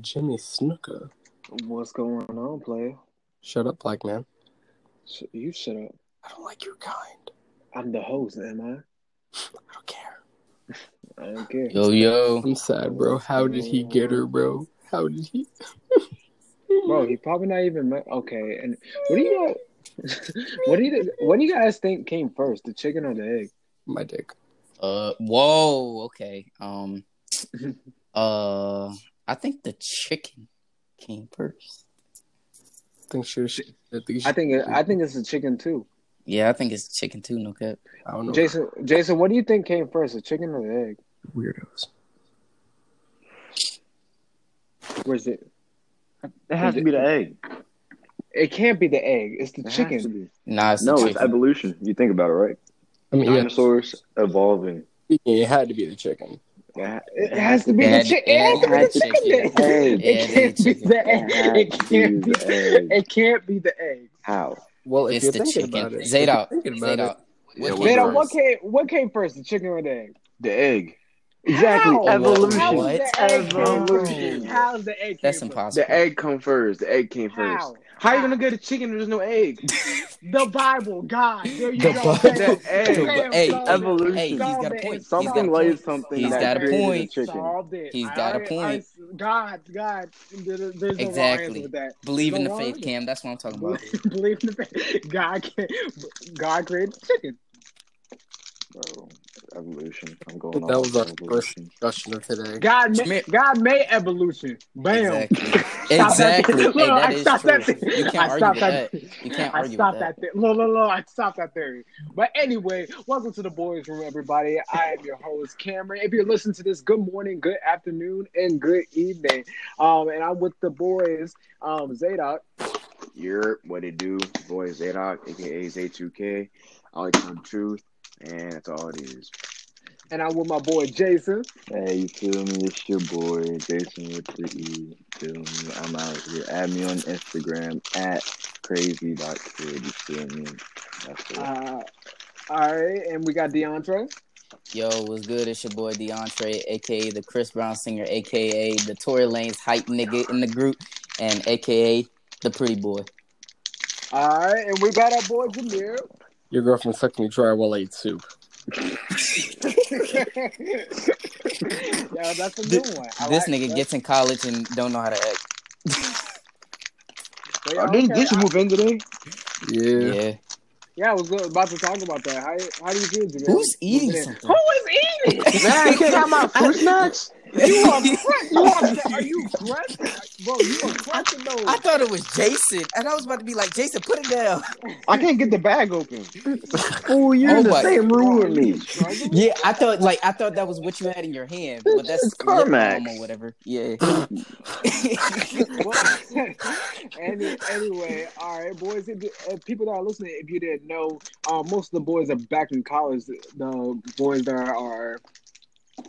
Jimmy Snooker. What's going on, player? Shut up, black man. Sh- You shut up. I don't like your kind. I'm the host, am I? I don't care. I don't care. Yo, yo. I'm sad, bro. How did he get her, bro? How did he? Bro, he probably not even. Me- okay, and what do you guys? what do you? What do you guys think came first, the chicken or the egg? My dick. Uh, whoa. Okay. Um. Uh, I think the chicken came first. I think she. she I think. She, I think. It, I think it's the chicken too. Yeah, I think it's chicken too. No cap. I don't know. Jason, Jason, what do you think came first, the chicken or the egg? Weirdos. Where's it? It has to be the egg. It can't be the egg. It's the It chicken. Nah, it's No, the it's chicken. evolution. You think about it, right? I mean, yeah, Dinosaurs evolving. it had to be the chicken. It has to be It the chicken. it It has to to be be the the chicken. chicken. Yeah, It can't be the egg. It can't be be. the egg. It can't be the egg. How? Well, if It's you're the thinking chicken. about it, if Zayda, you're thinking about Zayda. it, Yeah, What what came what came? First, the chicken or the egg? The egg. Exactly. How? Evolution. How is What? the egg Evolution. How's the egg? That's impossible. The egg come first. The egg came first. How? How you gonna get a chicken if there's no egg? The Bible, God. There you The go. Bible. The egg. Bam, Hey, evolution. Hey, he's Solved got a point. He's Solved got a Something it. like point. something He's that got a point. chicken. Solved it. He's I got a point. I- God, God. There- There's no Exactly. with that. Believe in the wrong faith. Cam. That's what I'm talking about. Believe, believe in the faith. God, can, God created chicken. Bro, evolution. I'm going But that was our of first discussion of today. God, ma- God made evolution. Bam. Exactly. Stop Exactly. That Hey, Look, that I is stopped true. that thing. You can't I argue stopped that. that. You can't I argue with stopped that. that. thing. Look, look, look, I stopped that theory. But anyway, welcome to the boys' room, everybody. I am your host, Cameron. If you're listening to this, good morning, good afternoon, and good evening. Um, and I'm with the boys, um, Zadok. You're what it do, boy Zadok, aka Z2K. I like to tell the truth, and that's all it is. And I'm with my boy Jason. Hey, you feel me? It's your boy Jason with the E. Feel me? I'm out here. Add me on Instagram at crazy.kid. You feel me? That's it. Uh, all right, and we got DeAndre. Yo, what's good? It's your boy DeAndre, aka the Chris Brown singer, aka the Tory Lanez hype nigga in the group, and aka the pretty boy. All right, and we got our boy Jameer. Your girlfriend sucked me dry while I ate soup. yeah, that's a good one. I this like nigga that. gets in college and don't know how to act. So, yeah, Oh, did, okay. did you move in today? Yeah. Yeah. Yeah, I was about to talk about that. How, how do you feel, Jameer? Who's eating Moving in. something? Who is eating? Man, you can't have my fruit snacks. You are, you are, are you aggressive? Bro, you aggressive those. I thought it was Jason, and I was about to be like, Jason, put it down. I can't get the bag open. Oh, you're Oh in the my- same room with me. Yeah, I thought like I thought that was what you had in your hand, but that's It's lip Carmex. or whatever. Yeah. Well, any, anyway, all right, boys. If, uh, people that are listening, if you didn't know, um, most of the boys are back in college. The boys that are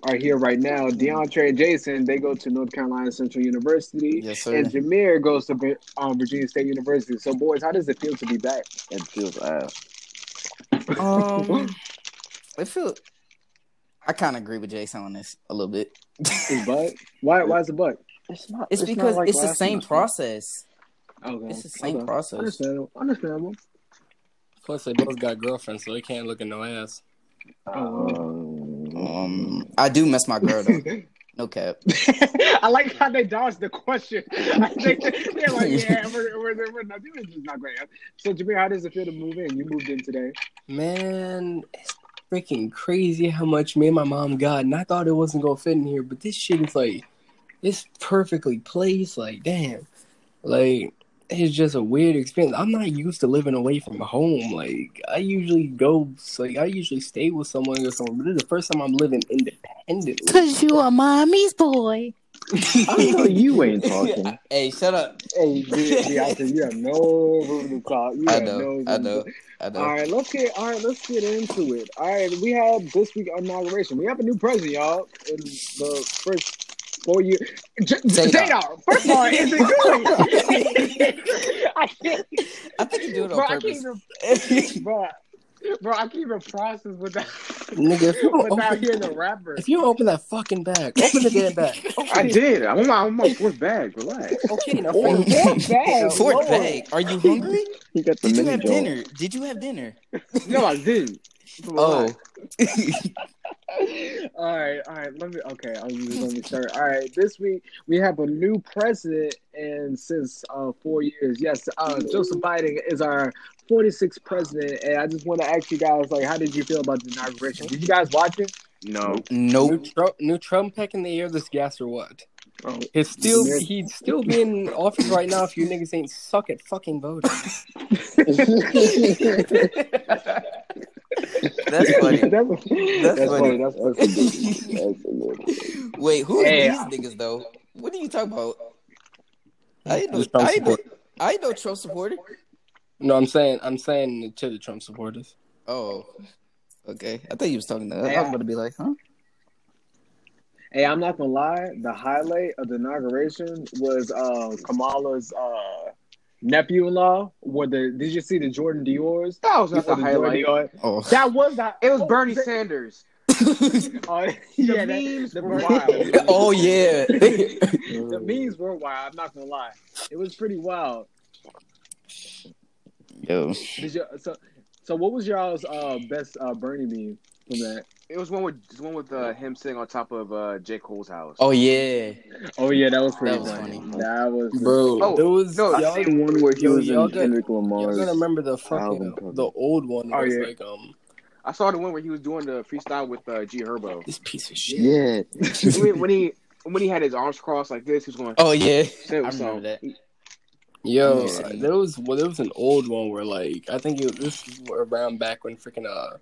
are here right now, DeAndre and Jason, they go to North Carolina Central University, yes, sir. and Jameer goes to um, Virginia State University. So, boys, how does it feel to be back? It feels ass. Um, I feel. I kind of agree with Jason on this a little bit. Is butt? Why? Why is the butt? It's not. It's not because like it's the last same semester. process. Okay, It's the same okay. process. Understandable. Understandable. Plus, they both got girlfriends, so they can't look at no ass. Um, Um, I do miss my girl though. No cap. I like how they dodged the question. I think they're like, yeah, we're, we're, we're not, we're just not great. So, Jameer, how does it feel to move in? You moved in today. Man, it's freaking crazy how much me and my mom got, and I thought it wasn't gonna fit in here, but this shit is like, it's perfectly placed. Like, damn, like it's just a weird experience. I'm not used to living away from home. Like, I usually go, like, I usually stay with someone or something, but this is the first time I'm living independently. Cause you are mommy's boy. I know you ain't talking. Hey, shut up. Hey, Beyonce, you have no room to talk. You I have know. no I know. talk. I know. All right, let's get all right. Let's get into it. All right, we have this week inauguration. We have a new president, y'all. In the first four years, J- Say. Zadar, First of all, is it good? I can't. I think you do it Bro, on I can't purpose. even, bro. bro, I can't even process without Nigga, if you without open, hearing the rapper. if you open that fucking bag, open the damn bag. I did. I'm on my, I'm on my fourth bag. Relax. Okay, now Fourth bag, Fourth Lord. bag. Are you hungry? He got the Did you have jar. dinner? Did you have dinner? No, I didn't. Oh, all right, all right. Let me. Okay, I'm just let me start. All right, this week we have a new president, and since uh, four years, yes, uh, Joseph Biden is our 46th president. And I just want to ask you guys, like, how did you feel about the inauguration? Did you guys watch it? No. no. New Trump, new Trump peck in the air this gas or what? Oh, He's still Yeah. he'd still be in office right now if you niggas ain't suck at fucking voting. That's funny. that's, that's, funny. funny. That's. That's a good Wait, who are Hey, these niggas though? What are you talking about? I ain't no, Trump I ain't no. I ain't no Trump supporter. No, I'm saying I'm saying to the Trump supporters. Oh, okay. I thought you was talking to. I Yeah. was going to be like, huh? Hey, I'm not gonna lie. The highlight of the inauguration was uh, Kamala's uh, nephew-in-law. Where the did you see the Jordan Dior's? That was not the the Jordan highlight. Dior. Oh, That was that. It was oh, Bernie the- Sanders. Oh, yeah, that- memes the were Bernie- wild. oh yeah. the memes were wild. I'm not gonna lie. It was pretty wild. Yo, Did you, so, so what was y'all's uh, best uh, Bernie meme from that? It was one with it was one with uh, him sitting on top of uh, J Cole's house. oh yeah. Oh yeah, that was pretty That was funny. funny. That was Bro, Oh, there was no, y'all, The one where he was y'all in got- Kendrick y'all Lamar's. gotta remember the fucking the old one. was yeah. like um I saw the one where he was doing the freestyle with uh, G Herbo. this piece of shit. Yeah. when, when he when he had his arms crossed like this, he was going. Oh yeah. So, I so- remember that. Yo, Yeah. there was well, there was an old one where like I think it, this was around back when freaking uh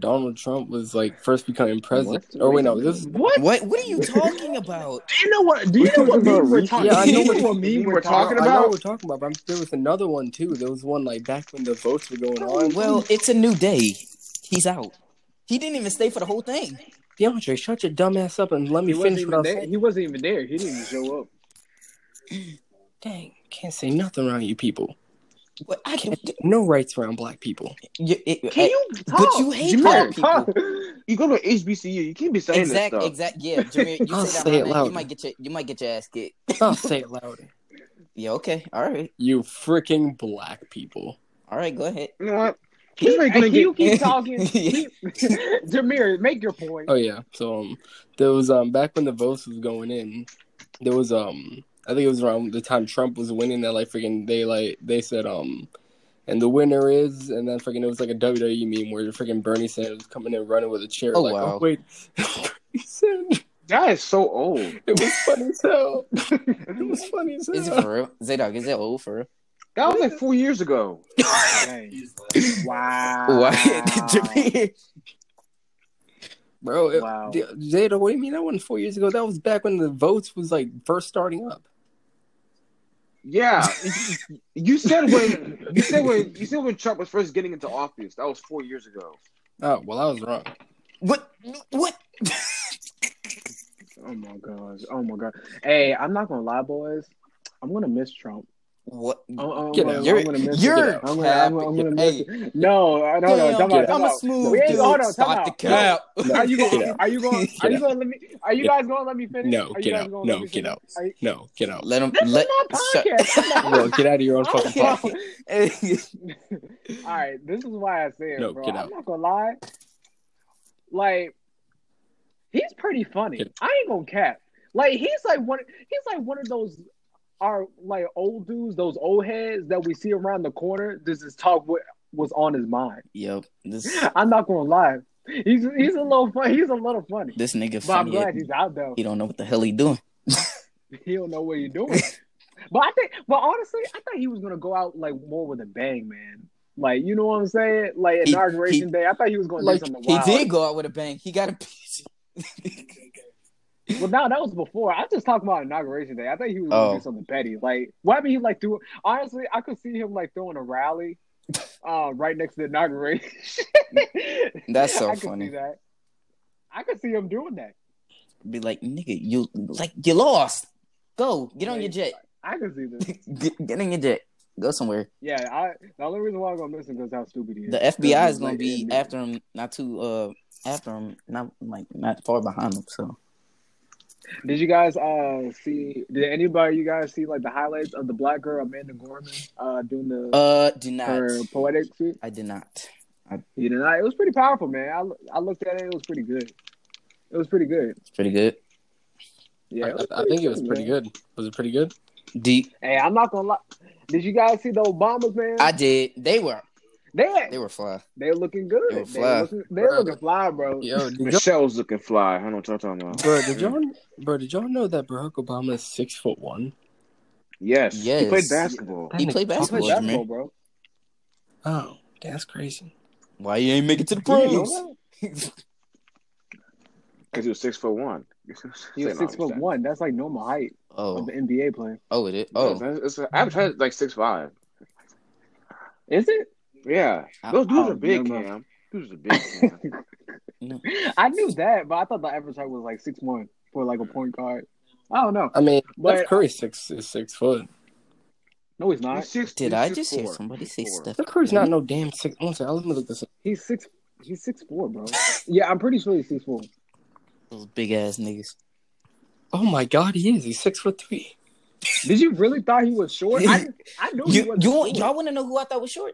Donald Trump was like first becoming president. What? Or oh, wait, no, this is what? What? What are you talking about? Do you know what? Do you We're know what talking about meme we're recent- talking? Yeah, I know what what meme meme we're we're talking talking I know about? what we're talking about, but I'm, there was another one too. There was one like back when the votes were going on. Well, it's a new day. He's out. He didn't even stay for the whole thing. DeAndre, shut your dumb ass up and let me He wasn't finish what I was saying. He wasn't even there. He didn't even show up. Dang, can't say nothing around you people. What? I Can't can't. no rights around black people. You, it, Can I- you but talk? you hate Jameer, black people. You go to HBCU, you can't be saying Exact, this stuff. exact. Yeah, Jameer, you I'll say say it loud. you might get your, you might get your ass kicked. I'll say it louder. Yeah, okay, all right, You freaking black people. all right. Go ahead. You know what? Keep, This gonna you keep talking. Keep, Jameer, make your point. Oh yeah. So um there was um back when the votes was going in, there was um I think it was around the time Trump was winning that like freaking they like they said um and the winner is and then freaking it was like a WWE meme where freaking Bernie Sanders was coming in running with a chair Oh, like wow. oh wait Bernie Sanders That is so old. it was funny as hell it was funny as Is it for real? Zadok, is that old for real? That was like four years ago. Dang. Wow. Why, Jameer? bro it, Wow. D- Zeta what do you mean that wasn't four years ago that was back when the votes was like first starting up Yeah, you said when you said when you said when Trump was first getting into office. That was four years ago. oh well I was wrong What? What? Oh my gosh. Oh my god. Hey, I'm not gonna lie, boys. I'm gonna miss Trump. What? I'm, I'm, Get I'm, gonna miss You're I'm gonna, I'm, I'm gonna miss. No, I don't know. Time out, I'm a smooth dude. hold on, Stop the cap. Are you going? Are you going? Are you going? Let me. Are you guys going let me finish? No, get out. No, get out. No get out Let him. Let. podcast. Get out of your own fucking podcast All right, this is why I say it, No, bro. get I'm not gonna lie. Like, he's pretty funny. I ain't gonna cap. Like, he's like one. He's like one of those are like old dudes, those old heads that we see around the corner. This is talk what was on his mind. Yep. This I'm not gonna lie. He's he's a little fun. He's a little funny. this nigga But I'm funny. glad he's out though. He don't know what the hell he doing. He don't know what he's doing. but I think, but honestly, I thought he was gonna go out like more with a bang, man. Like you know what I'm saying? Like inauguration he- day, I thought he was gonna like, do something wild. He did go out with a bang. He got a piece. Well, no, that was before. I just talked about inauguration day. I think he was Oh. do something petty. Like, what happened? He like threw. Honestly, I could see him like throwing a rally, uh, right next to the inauguration. That's so I could funny. That. I could see him doing that. Be like, nigga, you like you lost. Go get on your jet. I could see this. Get, get on your jet. Go somewhere. Yeah, I the only reason why I'm gonna miss him is how stupid he is. The FBI is gonna Like, be after him, not too uh after him, not like not far behind him. So Did you guys uh see? Did anybody you guys see like the highlights of the black girl Amanda Gorman uh doing the uh, do not. her poetic shit? I did not. I, You did not. It was pretty powerful, man. I, I looked at it. It was pretty good. It was pretty good. It's pretty good. Yeah, I, it I think it was man. pretty good. Was it pretty good? Deep. Hey, I'm not gonna lie. Did you guys see the Obamas, man? I did. They were they they were fly. they were looking good. They were They fly. looking, they looking fly, bro. Yo, did y'all, Michelle's looking fly. I don't know what y'all talking about. bro, did y'all, bro, did y'all know that Barack Obama is six foot one? Yes. Yes. He played basketball. He played He basketball, played basketball, bro. Oh, that's crazy. Why you ain't make it to the You didn't know pros? Because he was six foot one. He was six foot one. That's like normal height oh, of the NBA player. oh, it is. Oh, it's an average height is like six five. Is it? Yeah, those dudes are big, never. Cam. Dudes are big. Cam. I knew that, but I thought the average height was like six one for like a point guard. I don't know. I mean, But- Steph Curry six is six foot. No, he's not. He's six, did he's I six just hear somebody say Six four. Steph? Steph Curry's not no damn six. One second, let me look this up. He's six. He's six four, bro. Yeah, I'm pretty sure he's six four. Those big ass niggas. Oh my God, he is. He's six foot three. Did you really thought he was short? I, I knew he You, was you short. y'all want to know who I thought was short?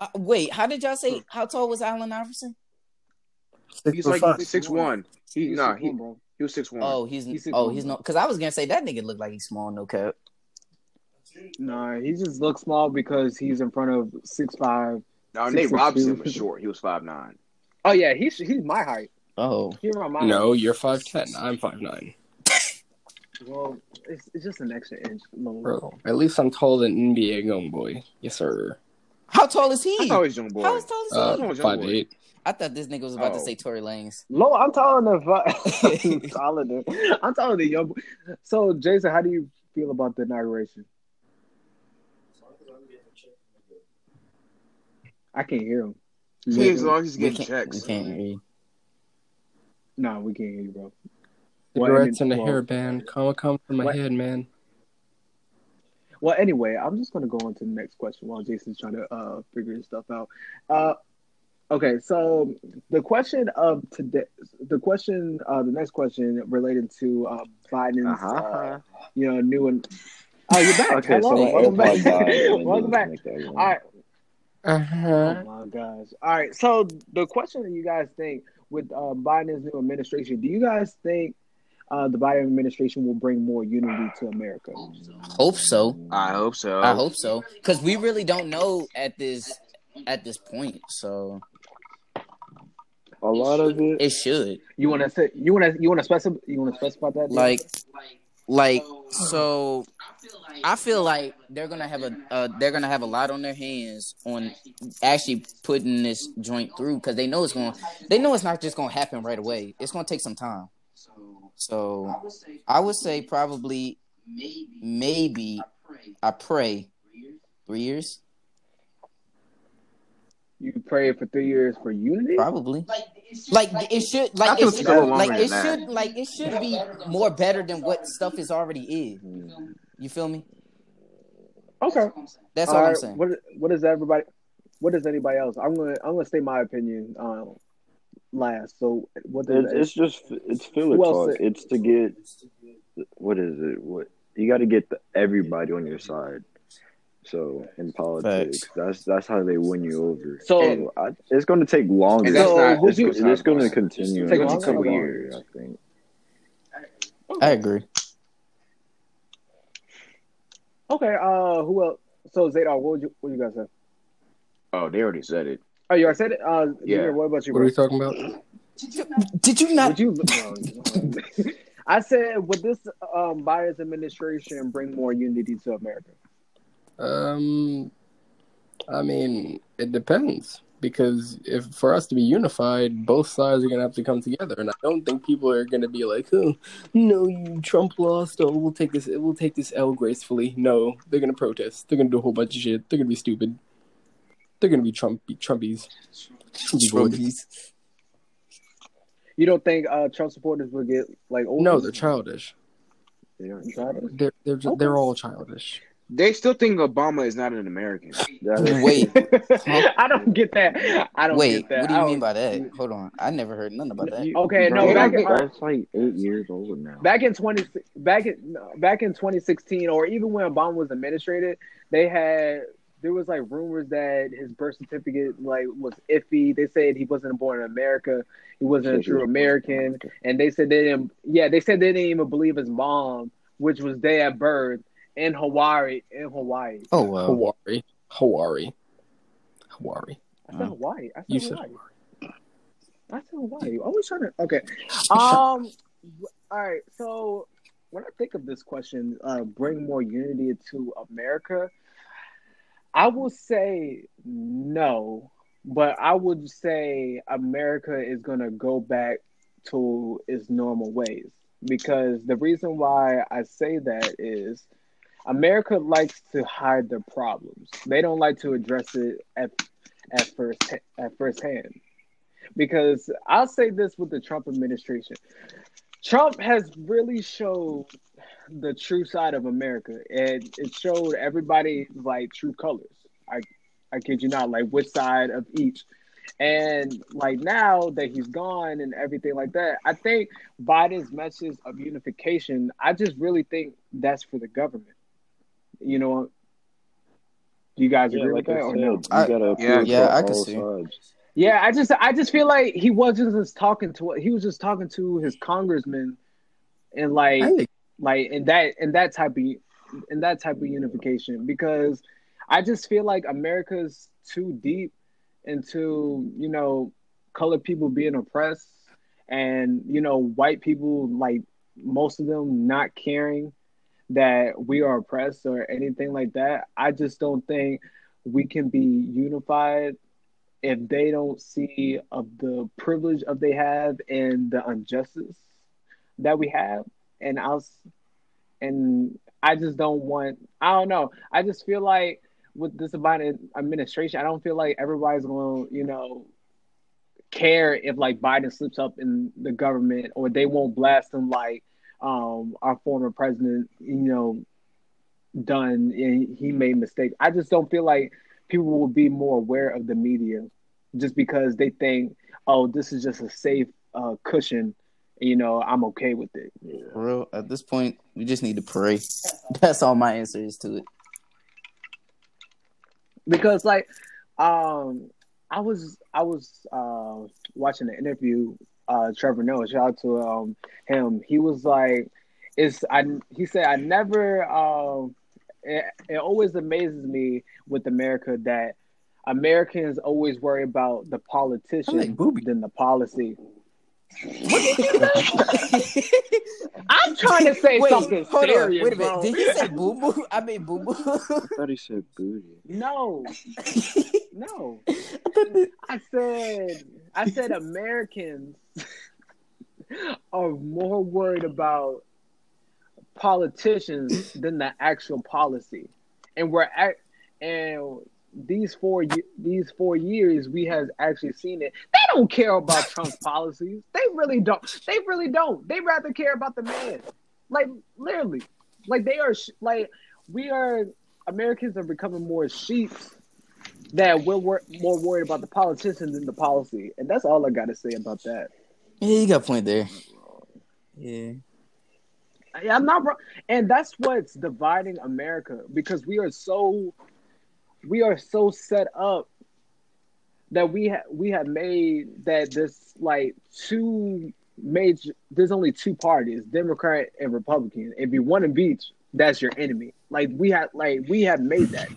Uh, wait, how did y'all say? How tall was Allen Iverson? Six He's like five. six one. He He's no, 6'1", he bro. he was six one. Oh, he's, He's six oh one, he's bro. not because I was gonna say that nigga looked like he's small, no cap. Nah, he just looks small because he's in front of six five. no, six, Nate six, Robinson two. was short. He was five nine. Oh yeah, he's he's my height. Oh, He's around my No, height. you're five ten. I'm five nine. Well, it's, it's just an extra inch. Bro, at least I'm taller than NBA young boy. Yes, sir. How tall is he? I thought he was young boy. How is tall is he? Uh, Young boy. five eight. I thought this nigga was about to Oh. say Tory Lanez. Low, I'm taller than fi- I'm taller than I'm taller than young. Boy. So, Jason, how do you feel about the inauguration? I can't hear him. Yeah, as long as he's We getting can't, we can't hear you. Nah, we can't hear you, bro. Well, Cigarettes and a well- hairband. Come come from my What? head, man. Well, anyway, I'm just gonna go on to the next question while Jason's trying to uh, figure his stuff out. Uh, okay, so the question of today, the question, uh, the next question related to uh, Biden's, Uh-huh. uh, you know, new and oh, you're back. Okay, so Hello, my welcome back. died, and I welcome back. connect that All one. Uh-huh. Oh my gosh. All right. So the question that you guys think with uh, Biden's new administration, do you guys think uh, the Biden administration will bring more unity to America? Hope so. I hope so. I hope so. Because we really don't know at this at this point. So A lot of it. it should. You want to say you want to you want to specify you want to specify that? Like like so I feel like they're gonna have a uh, they're gonna have a lot on their hands on actually putting this joint through because they know it's going to they know it's not just gonna happen right away. It's gonna take some time. So I would say probably maybe I pray three years you pray for three years for unity. probably like it should I like it, it's gonna go like it should like it should be more better than what stuff is already is. You feel me? Okay. That's all All I'm saying. What what is everybody? What is anybody else? I'm gonna I'm gonna say my opinion um, last. So what does It's, it's just it's filler Who talk. said- It's to get what is it? What you got to get the, everybody on your side. So in politics, that's that's how they win you over. So- I, it's going to take longer. So, not. would it's, it's going to continue Take in longer? a couple years, I think. I agree. okay? Uh, who else? So Zadar, what would you what you guys say? Oh, they already said it. Oh, you already said it. Uh, Yeah. Junior, What about you? What are Bro? we talking about? Did you not? Would you? no. I said, would this um, Biden's administration bring more unity to America? Um, I mean, it depends because if for us to be unified, both sides are gonna have to come together, and I don't think people are gonna be like, "Oh, no, you Trump lost. Oh, we'll take this. We'll take this L gracefully." No, they're gonna protest. They're gonna do a whole bunch of shit. They're gonna be stupid. They're gonna be Trump Trumpies. Trumpy boys. You don't think uh, Trump supporters will get like older? No, they're childish. They are Childish? They're they're just, Okay. they're all childish. They still think Obama is not an American. That is- Wait, I don't get that. I don't wait. get that. What do you mean by that? Hold on. I never heard nothing about that. Okay, no, Bro, back they in, that's like eight years old now. back in twenty back in back in twenty sixteen, or even when Obama was administrated, they had there was like rumors that his birth certificate like was iffy. They said he wasn't born in America. He wasn't a true American, and they said they didn't. Yeah, they said they didn't even believe his mom, which was day at birth in Hawaii. In Hawaii, Oh well. Hawaii. Hawaii. Hawaii. I said Hawaii. I said You said Hawaii. I said Hawaii. Always trying to. Okay. Um. All right. So when I think of this question, uh, bring more unity to America. I will say no, but I would say America is going to go back to its normal ways because the reason why I say that is America likes to hide their problems. They don't like to address it at at first at first hand. Because I'll say this with the Trump administration. Trump has really showed the true side of America and it showed everybody like true colors. I I kid you not, like which side of each. And like now that he's gone and everything like that, I think Biden's message of unification, I just really think that's for the government. You know, do you guys Yeah, agree like with that I or said, no? you I- gotta yeah, appeal yeah, I can see. sides. Yeah, I just I just feel like he wasn't just talking to he was just talking to his congressman and like think like in that in that type of in that type of unification because I just feel like America's too deep into you know colored people being oppressed and you know white people like most of them not caring that we are oppressed or anything like that. I just don't think we can be unified if they don't see of the privilege of they have and the injustice that we have and us and I just don't want I don't know. I just feel like with this Biden administration, I don't feel like everybody's to, you know, care if like Biden slips up in the government or they won't blast him like um our former president, you know, done and he made mistakes. I just don't feel like people will be more aware of the media just because they think, oh, this is just a safe uh, cushion. You know, I'm okay with it. For real, at this point, we just need to pray. That's all my answer is to it. because like um i was i was uh watching an interview uh trevor noah shout out to um him he was like it's i he said i never um it, it always amazes me with america that americans always worry about the I politician like booby. than the policy i'm trying to say Wait, something hold on. Wait a minute. bro. Did he say boo boo? I mean boo boo. I thought he said booty. no no I said I said Americans are more worried about politicians than the actual policy, and we're at and these four these four years we has actually seen it. They don't care about Trump's policies. They really don't. They really don't. They rather care about the man. Like literally, like they are sh- like we are. Americans are becoming more sheep that we're wor- more worried about the politicians than the policy, and that's all I got to say about that. yeah, you got a point there. Yeah. I'm not wrong, and that's what's dividing America because we are so we are so set up that we have we have made that this like two major there's only two parties democrat and republican. If you want to beat that's your enemy. Like we have like we have made that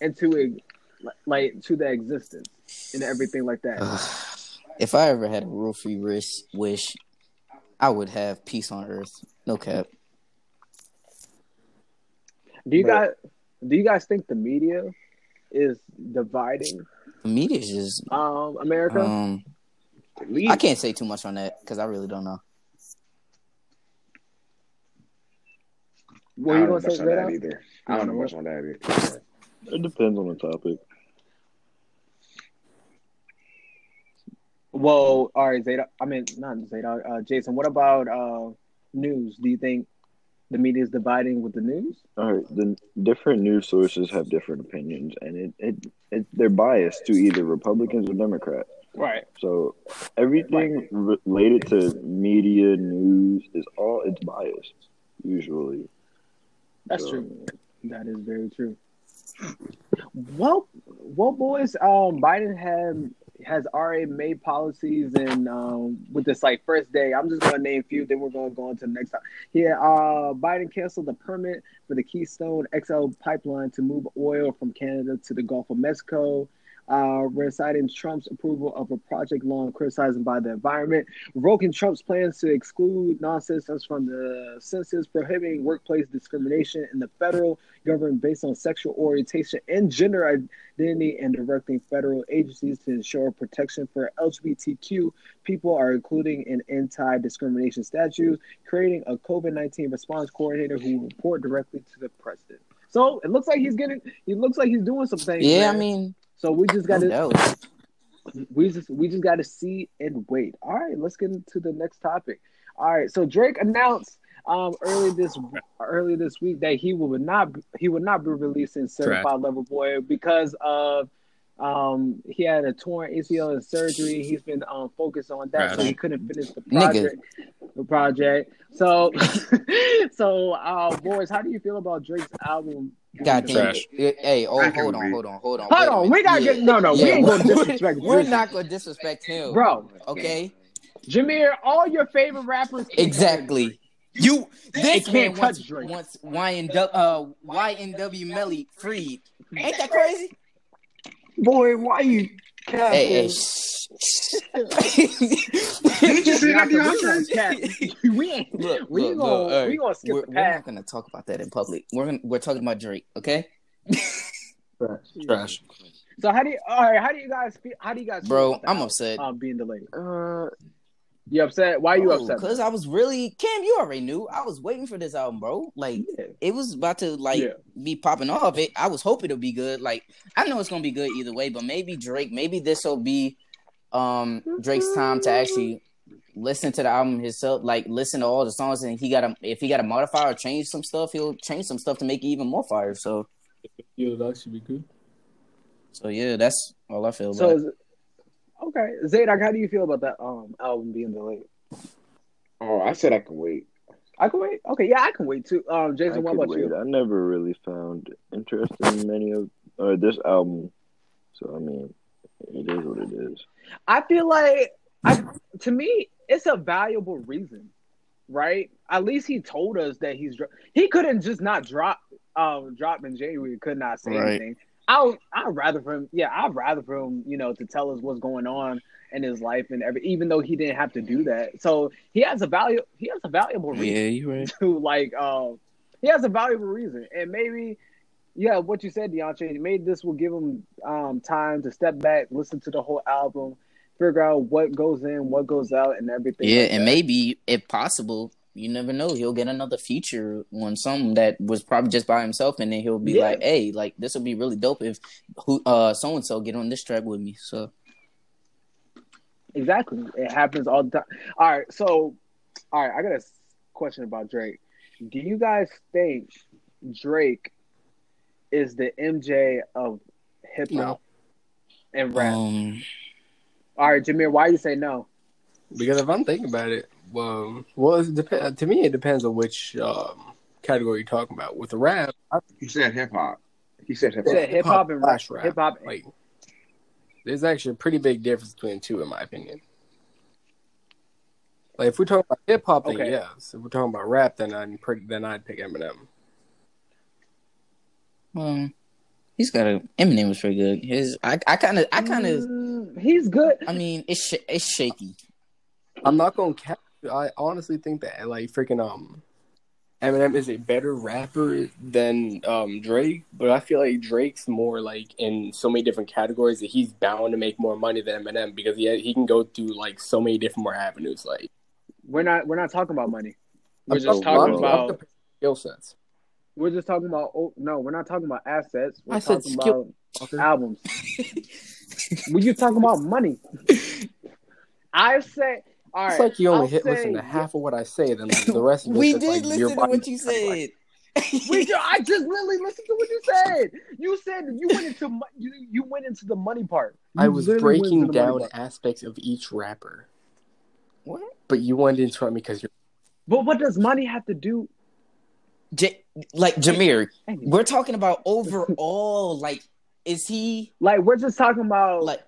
into a like to the existence and everything like that. If I ever had a real free wish, I would have peace on earth. No cap. do you But- guys do you guys think the media is dividing The media is just. um america Um, I can't say too much on that because I really don't know. what I are you don't gonna know say much on that Zeta? either. I don't know much on that either. It depends on the topic. Well, all right, Zeta. I mean, not Zeta. Uh, Jason, what about uh, news? Do you think The media is dividing with the news. All right, the different news sources have different opinions, and it, it, it they're biased to either Republicans or Democrats. Right. So everything related to media news is all it's biased usually. That's So, true. That is very true. Well, well, boys. Um, Biden had has already made policies, and um, with this like first day, I'm just gonna name a few. Then we're gonna go on to the next time. Yeah, uh, Biden canceled the permit for the Keystone XL pipeline to move oil from Canada to the Gulf of Mexico. Uh, reciting Trump's approval of a project long criticized by the environment, revoking Trump's plans to exclude non-citizens from the census, prohibiting workplace discrimination in the federal government based on sexual orientation and gender identity, and directing federal agencies to ensure protection for LGBTQ people are including an anti-discrimination statute, creating a COVID-19 response coordinator who will report directly to the president. So it looks like he's getting. He looks like he's doing some things. Yeah, I mean, So we just got who to knows? we just we just got to see and wait. All right, let's get into the next topic. All right, so Drake announced um early this early this week that he will not he would not be releasing Certified Lover Boy because of um he had a torn ACL and surgery. He's been um focused on that, so he couldn't finish the Nigga. project. The project. So, so uh, boys, how do you feel about Drake's album? Being God damn delayed? it. Hey, oh, I can hold on, hold on, hold on. Hold on, we gotta Yeah. get no, no, we Yeah, ain't gonna we're- disrespect. We're Drake. not gonna disrespect him, bro. Okay, Jameer, all your favorite rappers. exactly. You this can't man touch wants, Drake. wants YNW uh YNW Melly freed. Ain't that crazy? Boy, why you Hey, hey, capping? shh. Didn't you say that, Nah, 'cause DeAndre? we we ain't. Look, we look, gonna look, hey, we gonna skip we're, the we're not gonna talk about that in public. We're gonna, we're talking about Drake, okay? Trash. Trash. So how do you? All right, how do you guys feel? How do you guys? feel Bro, about I'm album, upset. Um, being delayed. Uh, You upset? Why are you upset? Because I was really Cam. You already knew. I was waiting for this album, bro. Like Yeah. it was about to like Yeah. be popping off. It. I was hoping it'll be good. Like I know it's gonna be good either way, but maybe Drake. Maybe this will be um Drake's time to actually listen to the album himself. Like listen to all the songs, and he got to if he got to modify or change some stuff, he'll change some stuff to make it even more fire. So yeah, that should be good. so yeah, that's all I feel. So about. Is it, okay, Zadok, how do you feel about that um album being delayed? Oh, I said I can wait. I can wait. Okay, yeah, I can wait too. Um, I Jason, what about wait. you? I never really found interest in many of uh, this album, so I mean, it is what it is. I feel like I to me it's a valuable reason, right? At least he told us that he's dro- he couldn't just not drop um drop in January, could not say Right. anything. I I'd rather for him yeah, I'd rather for him, you know, to tell us what's going on in his life and every even though he didn't have to do that. So he has a value he has a valuable reason yeah, you right. to like um he has a valuable reason and maybe yeah what you said Deontay maybe this will give him um time to step back listen to the whole album figure out what goes in what goes out and everything Yeah, like and that. maybe if possible, you never know. He'll get another feature on something that was probably just by himself, and then he'll be Yeah. like, "Hey, like this would be really dope if who uh so and so get on this track with me." So exactly it happens all the time all right so all right I got a question about Drake do you guys think Drake is the MJ of hip hop and rap um, all right Jameer why you say no Because if I'm thinking about it, um, well, it dep- to me it depends on which um, category you're talking about. With the rap, I He said hip hop. He said hip He said hop. hip hop and rap slash rap. hip hop like there's actually a pretty big difference between the two, in my opinion. Like if we're talking about hip hop, then Okay. yes. If we're talking about rap, then I'd pretty, then I'd pick Eminem. well, he's got a Eminem was pretty good. His I I kind of I kind of Mm, he's good. I mean it's sh- it's shaky. I'm not gonna cap. I honestly think that like freaking um, Eminem is a better rapper than um Drake, but I feel like Drake's more like in so many different categories that he's bound to make more money than Eminem because he he can go through like so many different more avenues. Like We're not we're not talking about money. We're I'm just talking- talking I'm about talking skill sets. we're just talking about oh no, we're not talking about assets. We're I said talking skill- about albums. When you talking about money. I say All It's right, like you only I'll hit listen to half of what I say, then like, the rest of it we did like, listen your to what you said. We ju- I just literally listened to what you said. You said you went into you, you went into the money part. You I was breaking into the money down aspects of each rapper, what? but you wanted to interrupt me because you're. But what does money have to do? J- like Jameer, we're talking about overall. Like, is he Like we're just talking about. like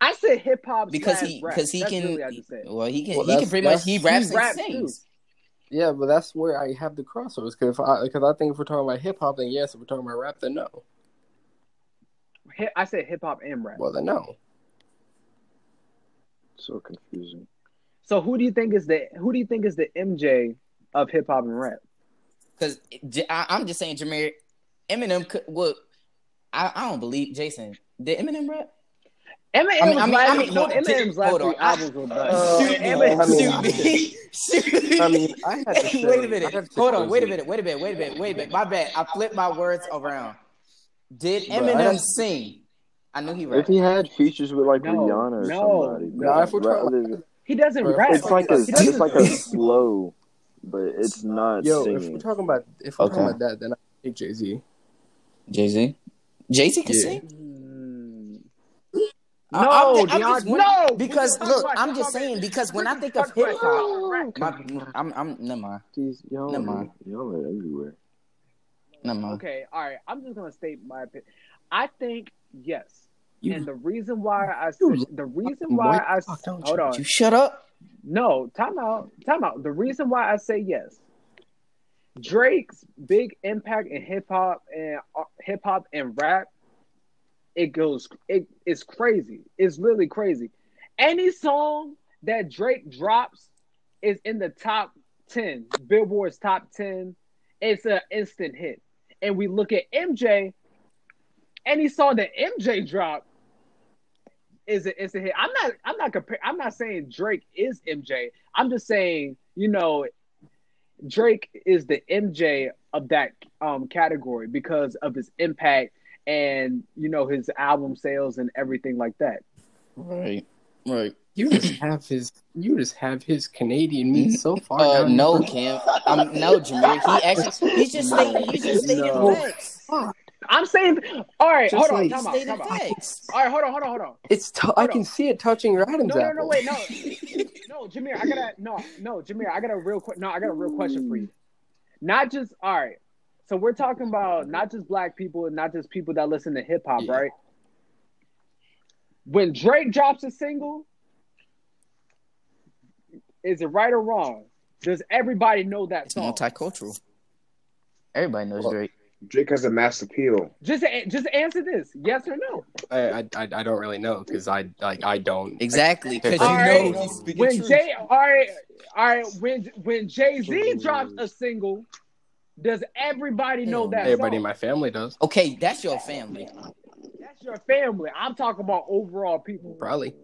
I said hip hop because he because he That's can? really what I just said. Well, he can. Well, he can pretty much. He raps he and raps, sings. Yeah, but that's where I have the crossovers. Because I, because I think if we're talking about hip hop, then yes. If we're talking about rap, then no. Hi- I said hip hop and rap. Well, then no. So confusing. So who do you think is the who do you think is the MJ of hip hop and rap? Because I'm just saying, Jameer, Eminem could. Well, I, I don't believe Jason. Did Eminem rap? Eminem's I mean- I mean- last, I mean, no, hold on, Eminem's last hold on. three albums were done. Uh, shoot me, Eminem- shoot me, I mean, I had to say, wait a minute. to Hold on. Wait a minute. Wait a minute. Wait a minute. Wait a minute. My bad. I flipped my words around. Did Bro, I Eminem don't- sing? I knew he If he had features with like No, Rihanna or no, somebody, no. but rather than- he doesn't rap. it's like a it's like a slow, but it's not Yo, if we're talking about if we're talking about that, then I think Jay Z. Jay Z. Jay Z can Yeah. sing. I- No, I'm, I'm Deion, just wondering- no, because look, talking I'm just saying because when I think of hip about hop, my, I'm I'm never mind. Jeez, y'all, Never mind. y'all are everywhere. Never mind. Okay, all right. I'm just gonna state my opinion. I think yes, You- and the reason why I You said the reason why I fuck, hold you? on. You shut up. No, time out. Time out. The reason why I say yes. Drake's big impact in hip hop and uh, hip hop and rap, it goes it is crazy. It's really crazy. Any song that Drake drops is in the top 10, Billboard's top 10. It's an instant hit. And we look at MJ, any song that MJ dropped is a, it's a hit. I'm not I'm not compare I'm not saying Drake is MJ. I'm just saying, you know, Drake is the MJ of that um category because of his impact and you know his album sales and everything like that. Right. Right. You just have his. You just have his Canadian meat so far. Uh, down no, your- Kim. Um, no, Jameer. He actually, he's just stating, he's just stating No. facts. I'm saying all right, Just hold on, like- time out, Stating time out. All right, hold on, hold on, hold on. It's. T- I Hold can on. see it touching your Adam's No, no, apple. no, wait, no, no, Jameer, I gotta, no, no, Jameer, I got a real, quick, no, I got a real question for you. Not just, all right. So we're talking about not just black people and not just people that listen to hip hop, Yeah. right? When Drake drops a single, is it right or wrong? Does everybody know that It's song? multicultural. Everybody knows Well, Drake. Drake has a mass appeal. Just, just answer this: yes or no. I, I, I I don't really know because I like I don't. Exactly, because you right. know he's speaking When truth. Jay, all right, all right, when when Jay Z drops a single, does everybody know that Everybody in my family does okay, that's your family. That's your family. I'm talking about overall people. probably.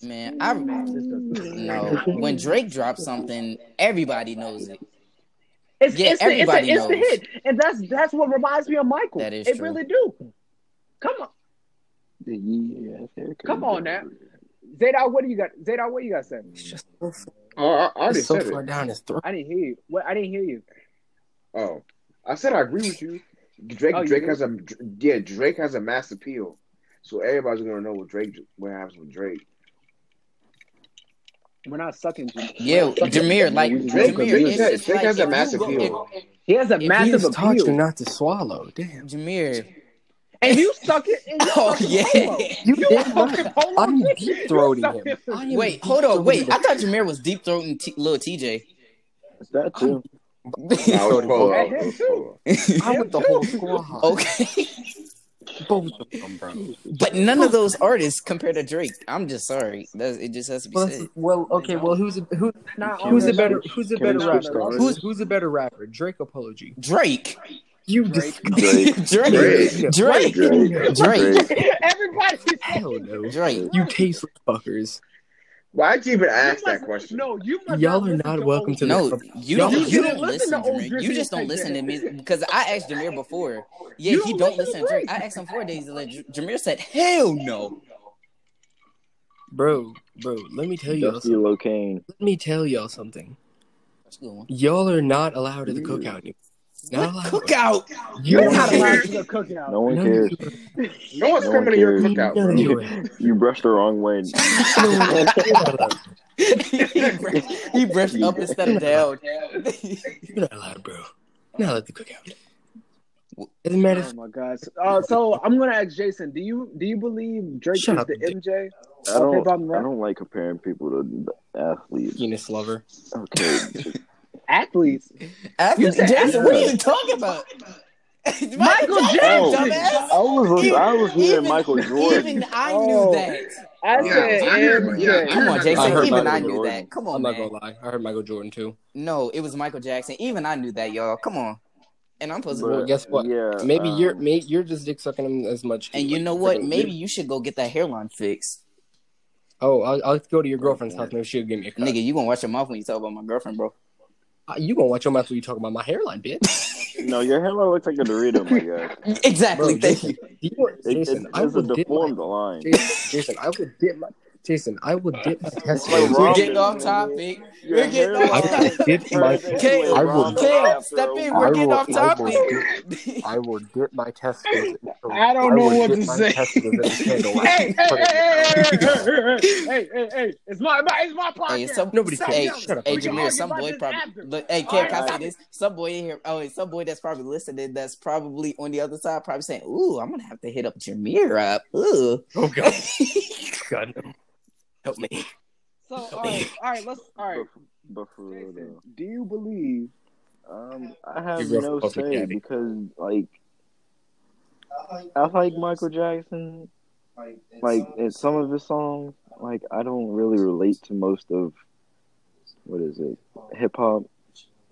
Man, I Man, no. When Drake drops something, everybody knows it. It's, Yeah, it's, the, it's, everybody the, it's the hit, and that's that's what reminds me of Michael. That is it true. really do. Come on, The Yee. Come on now. Zadar, what do you got? Zadar, what you got to say? It's just so, Oh, I, I already it's so said far it. down his throat. I didn't hear you. What? I didn't hear you. Oh, I said I agree with you. Drake, Oh, Drake do? has a yeah. Drake has a mass appeal, so everybody's gonna know what Drake what happens with Drake. We're not sucking. Jim. Yeah, We're not sucking. Jameer, like Drake- Jameer, Drake it's has- Drake like has a if you massive go- appeal. He has a If He massive just taught you not to swallow. Damn. if- Jameer. And you suck it. And you Oh yeah. polo. You You damn fucking polo. I'm You deep throating suck him. it. I Wait, hold on. Wait, I thought Jameer was deep throating T- little TJ. It's that too. Nah, it was Polo. At was too. Polo. I want the whole squad. okay, Both of them, bro. but none of those artists compared to Drake. I'm just sorry. That's, it just has to be Well, said. well, okay. Well, who's a, who? Not Who's a better? Who's a better rapper? Who's who's a better rapper? Drake or Polo G? Drake. You Drake. Drake. Drake. Drake. Drake. Drake. Everybody. Hell no. Drake. You tasteless fuckers. Why'd you even You ask that must- question? No, you must Y'all are listen not to welcome to No, the- you Y'all- don't. you You don't listen listen, to to old Jameer. Drizzy You just don't listen to me because I asked Jameer before. Yeah, You he don't don't, listen to Drake. Drake. I asked him four days. Like Jameer said, "Hell no." bro, bro. Let me tell you. Dusty Something. Locane. Let me tell y'all something. That's a good one. Y'all are not allowed at the cookout. anymore. Not allowed. Cookout. You're You're not allowed allowed. to the cookout. No one cares. you No one's No coming one to your cookout, bro. you You, you brushed the wrong way. are- you're not allowed. he, brushed, he up instead of down. You're not allowed, bro. Not at the cookout. Doesn't matter. Oh my god. Uh, so I'm gonna ask Jason. Do you do you believe Drake Shut is up, the Dick. MJ? I don't. I don't like comparing people to athletes. Penis lover. Okay. Athletes. After, You said Jason, what are you talking about? Michael Jackson. Oh, dumbass. I was. Even- I was hearing even- Michael Jordan. Even I Oh. knew that. I Yeah, said I heard- MJ. yeah, I Come on, Jason. I heard even Michael I knew Jordan. that. Come on, I'm not man. gonna lie. I heard Michael Jordan too. No, it was Michael Jackson. Even I knew that, y'all. Come on. And I'm supposed to. Well, guess what? Yeah. Maybe you're um, may, you're just dick sucking him as much. And you know what? Maybe you should go get that hairline fixed. Oh, I'll, I'll go to your girlfriend's house. Maybe she'll give me a cut. Nigga, you gonna watch your mouth when you talk about my girlfriend, bro. Uh, you gonna watch your mouth when you talk about my hairline, bitch? No, your hairline looks like a Dorito, my guy. Exactly. Bro, thank Jason, you. you know- It, Jason, it, I it's a would dip my deformed line. Jason, Jason, I would dip my Jason, I would dip my like testicles. We're getting off topic. Your We're getting off I would topic. dip my turns into Kale, a I would- Kale, step in. I We're will- getting off I will topic. I will dip my testicles. into- I don't know will what to say. testicles in a candle. Hey, hey, hey, hey, hey, hey, hey, hey, it's my, my it's my podcast. Hey, some, Nobody some, cares. hey, Shut up. hey, Jameer, some boy probably Hey, Kev, Alright, can I say this? Some boy in here. Oh, some boy that's probably listening. That's probably on the other side, probably saying, "Ooh, I'm gonna have to hit up Jameer up." Ooh. Oh god. God no. Help me. So, all right, all right, let's, all right. But, but for real though, do you believe? um, I have no say daddy. because like I like Michael Jackson. Like in some of his songs, like I don't really relate to most of what is it, hip hop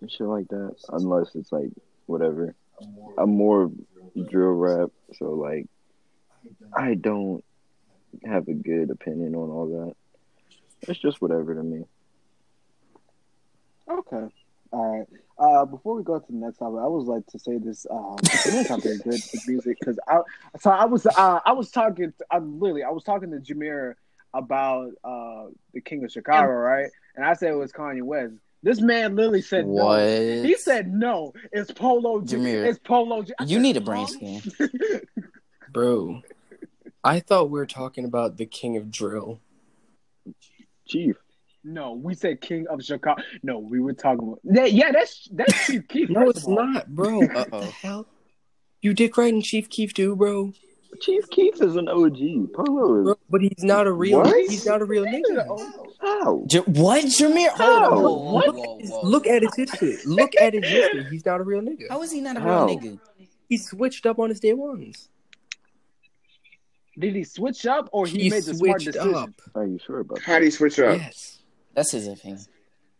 and shit like that, unless it's like whatever. I'm more drill rap, so like I don't have a good opinion on all that. It's just whatever to me. Okay, all right. Uh, before we go to the next topic, I would like to say this. Um, it's not something good with music because I, so I was, uh, I was talking, I literally, I was talking to Jameer about uh the King of Chicago, right? And I said it was Kanye West. This man literally said What? no. He said no. It's Polo G. Jameer, It's Polo G. I You said, need a brain scan. Bro. I thought we were talking about the king of drill. Chief. No, we said King of Chicago. No, we were talking about. Yeah, yeah that's that's Chief Keef. No, it's of all. not, bro. What the hell? You dick riding Chief Keef too, bro. Chief Keef is an OG. Polo is bro. But he's not a real What? he's not a real nigga. how? Ja- what, Jameer? Hold How? on. Whoa, whoa, Look, whoa, whoa. look at his history. Look at his history. He's not a real nigga. How is he not a How? real nigga? He switched up on his day ones. Did he switch up or he, He made the smart decision? up. Are you sure about How that? do you switch up? Yes. That's his opinion.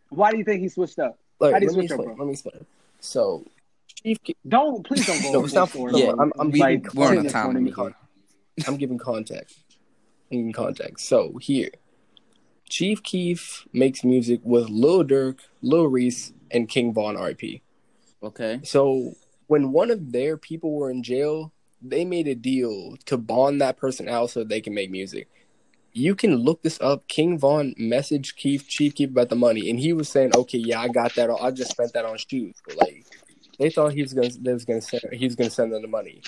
Why do you think he switched up? Like, How do you let me switch up, explain. bro? Let me explain. So, Chief Keef. Don't please don't go. No, on it's not for- Yeah. I'm- I'm like being- We're on a time 20 limit minutes. here. I'm giving context. I'm giving context. So here, Chief Keef makes music with Lil Durk, Lil Reese, and King Von RP. Okay. So when one of their people were in jail, they made a deal to bond that person out so they can make music. You can look this up. King Von messaged Keith, Chief Keef about the money, and he was saying, "Okay, yeah, I got that. I just spent that on shoes." But like, they thought he was gonna, they was gonna send, he was gonna send them the money.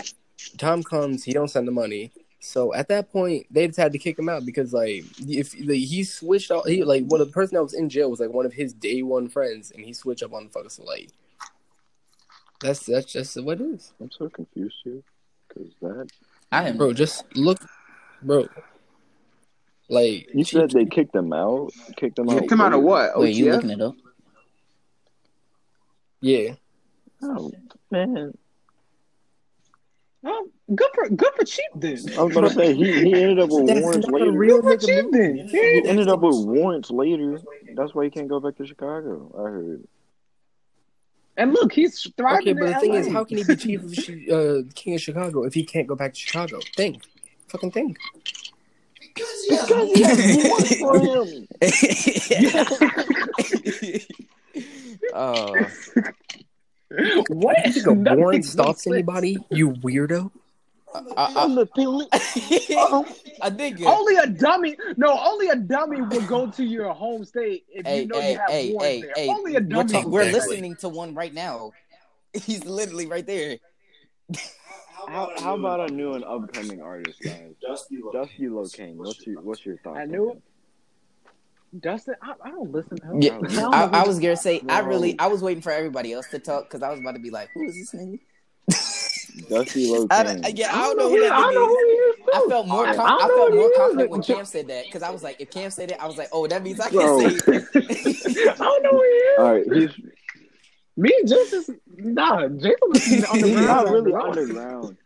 Time comes, he don't send the money. So at that point, they just had to kick him out because like, if like, he switched out, he like, well, the person that was in jail was like one of his day one friends, and he switched up on the fucker. So like, that's that's just what it is. I'm so confused here. Because that. I am. Bro, just look, bro. Like You said they kicked them out? Kicked them out? Kicked him out of what? Wait, you OTF? looking it up? yeah, Oh, man. Oh, good for good for cheap then. I was going to say, he, he ended up with That's warrants not a later. real Good for nigga move. then. He ended up with warrants later. That's why he can't go back to Chicago. I heard. And look, he's thriving. Okay, but in the thing is, how can he be chief of Chi- uh, king of Chicago if he can't go back to Chicago? Think, fucking think. Because he has warrants for him. Oh, what? You think a That warrant stops anybody? You weirdo. I, the Philly. I, I think. Only a dummy. No, only a dummy will go to your home state if Hey, you know hey, you have hey, wars hey, there. hey. Only a We're, dummy. ta- will we're. Exactly. listening to one right now. He's literally right there. How, how about a new and upcoming artist, guys? Dusty Locane. What's your What's your thoughts? I on knew him? Dustin, I, I don't listen to him. Yeah, I don't I, I was gonna say I really I was waiting for everybody else to talk because I was about to be like, who is this nigga? Dusty I, Locane. don't- yeah, I I don't don't know know who who that I don't know nigga who is. he is. I felt more I com- don't I felt more confident when Cam said that because I was like, if Cam said it, I was like, oh, that means I can Bro. say it. I don't know who he is. All right, he's Me and Jason, nah, Jason was he's underground. not really bro. underground.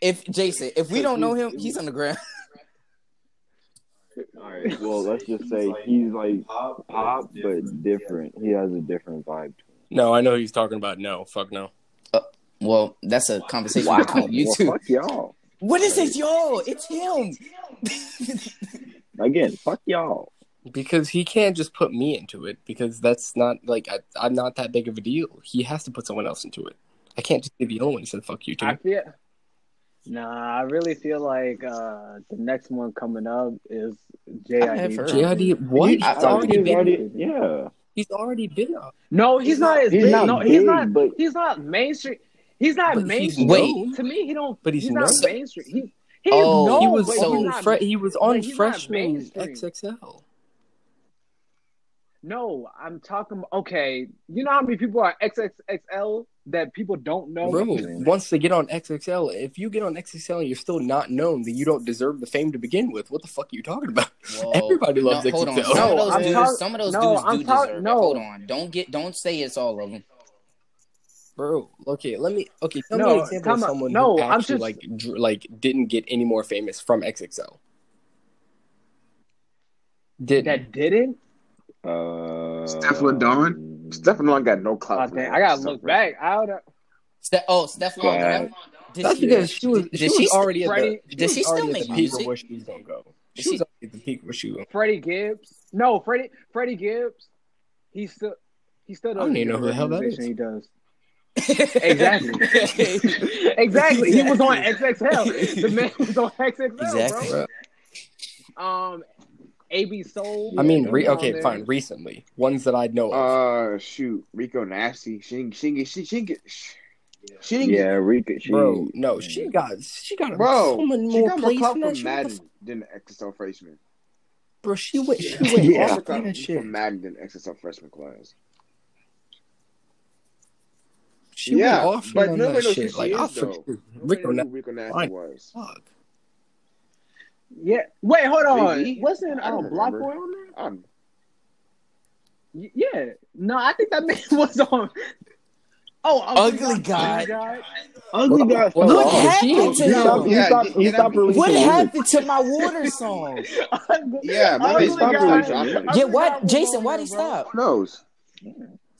if Jason, if we don't know him, he's on the ground. All right, well, let's just say he's like pop, pop, but different. He has a different vibe. No, I know he's talking about. No, fuck no. Well, that's a conversation Wow, between you well, two. fuck y'all. What is it, y'all? It's him. Again, fuck y'all. Because he can't just put me into it because that's not like I, I'm not that big of a deal. He has to put someone else into it. I can't just be the only one who said fuck you to. I feel. Nah, I really feel like uh, the next one coming up is I JID. JID, what? He's I- already he's been. already, yeah. He's already been up. No, he's, not, as he's big. not no, he's not. but- He's not mainstream. He's not But he's mainstream. known. to me, he don't. But he's not known. mainstream. He, oh, he's Oh, known, he was so on. not, Fre- he was on but freshman. XXL. No, I'm talking. Okay, you know how many people are XXXL that people don't know. Bro, once they get on XXL, if you get on XXL and you're still not known, then you don't deserve the fame to begin with. What the fuck are you talking about? Whoa. Everybody loves no. XXL. Some No, of those I'm dudes, talk- some of those no, dudes I'm do talk- deserve no. it. Hold on. Don't get don't say it's all of them. Bro, okay, let me. Okay, tell No, me an example of someone No, who I'm actually just- like dr- like didn't get any more famous from XXL. Did that didn't. Uh, Steph Dawn? Stefan got no clout. Oh, for dang, that I gotta look right? back. I don't. Ste- oh, Stephon. Yeah. Did That's she, because she was did she she was st- already at the did was she still already at make the peak music? of where she was gonna go. She, She- was already at the peak where she was. Freddie Gibbs. No, Freddie. Freddie Gibbs. He still. He still. I don't even know who the hell that is. He does. Exactly. exactly. He was on XXL. The man was on XXL, Exactly. bro. Um, AB Soul. I mean, re- was on okay, there. fine. Recently, ones that I know of. Uh, shoot, Rico Nasty. She didn't, she didn't get she, she get Yeah, Rika. She, Bro, no, she got she got get bro. so many she more got more plays from that from shit. What the Madden than the XXL freshman. Bro, she went she Yeah. went Yeah. off More on that shit. from Madden than XXL freshman class. She yeah, went off but on nobody that knows shit. who she Like I is, though. forget Nobody Rico knew Na- Rico Nasty fine. was. fuck. Yeah. Wait, hold on. Maybe. Wasn't I don't um, Block. Boy on there? I don't- Yeah. No, I think that man was on. Oh, Ugly guy. ugly guy. What fell What off. happened to He stopped. him? He Yeah, stopped. yeah, He stopped be- releasing What happened to my water song? Yeah, man, Ugly they stopped guy. really. Yeah, what? Jason, why'd he Bro. stop? Who knows?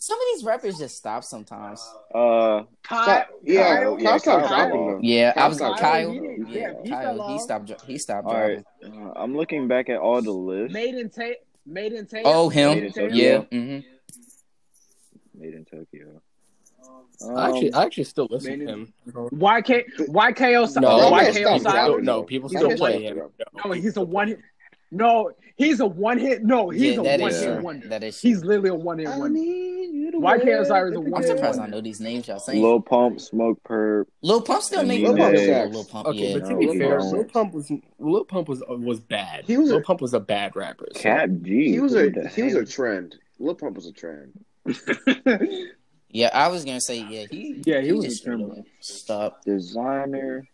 Some of these rappers just stop sometimes. Uh, Kyle, Yeah, Kyle, Kyle stopped Kyle. dropping though. Yeah, I was Kyle Kyle. he did- yeah, yeah, he Kyle. He stopped. dro- He stopped all right. dropping. Uh, I'm looking back at all the lists. Made in Tate. Made in Tate. Oh, Made him. in Tate. Yeah. hmm Made in Tokyo. I actually, Um, I actually still listen to Made him. YK YKO side. No, Yeah, YKO yeah, people stop side. still, no, people still a play him. No, No, he's a one. No, he's a one hit. No, he's Yeah, a one hit wonder. That is. He's literally a one hit wonder. need you to YK wear Osiris is a the one I'm hit surprised I know these names y'all saying. Lil Pump, Smokepurpp. Lil Pump still And make Lil. Pump Lil Pump, Okay, yeah. but to be he fair. Lil Pump was Lil Pump was was bad. He was a- Lil Pump was a bad rapper. so- Kap G. He was a he was a trend. Lil Pump was a trend. Yeah, I was gonna say yeah. He Yeah, he was just a criminal. Stop. designer.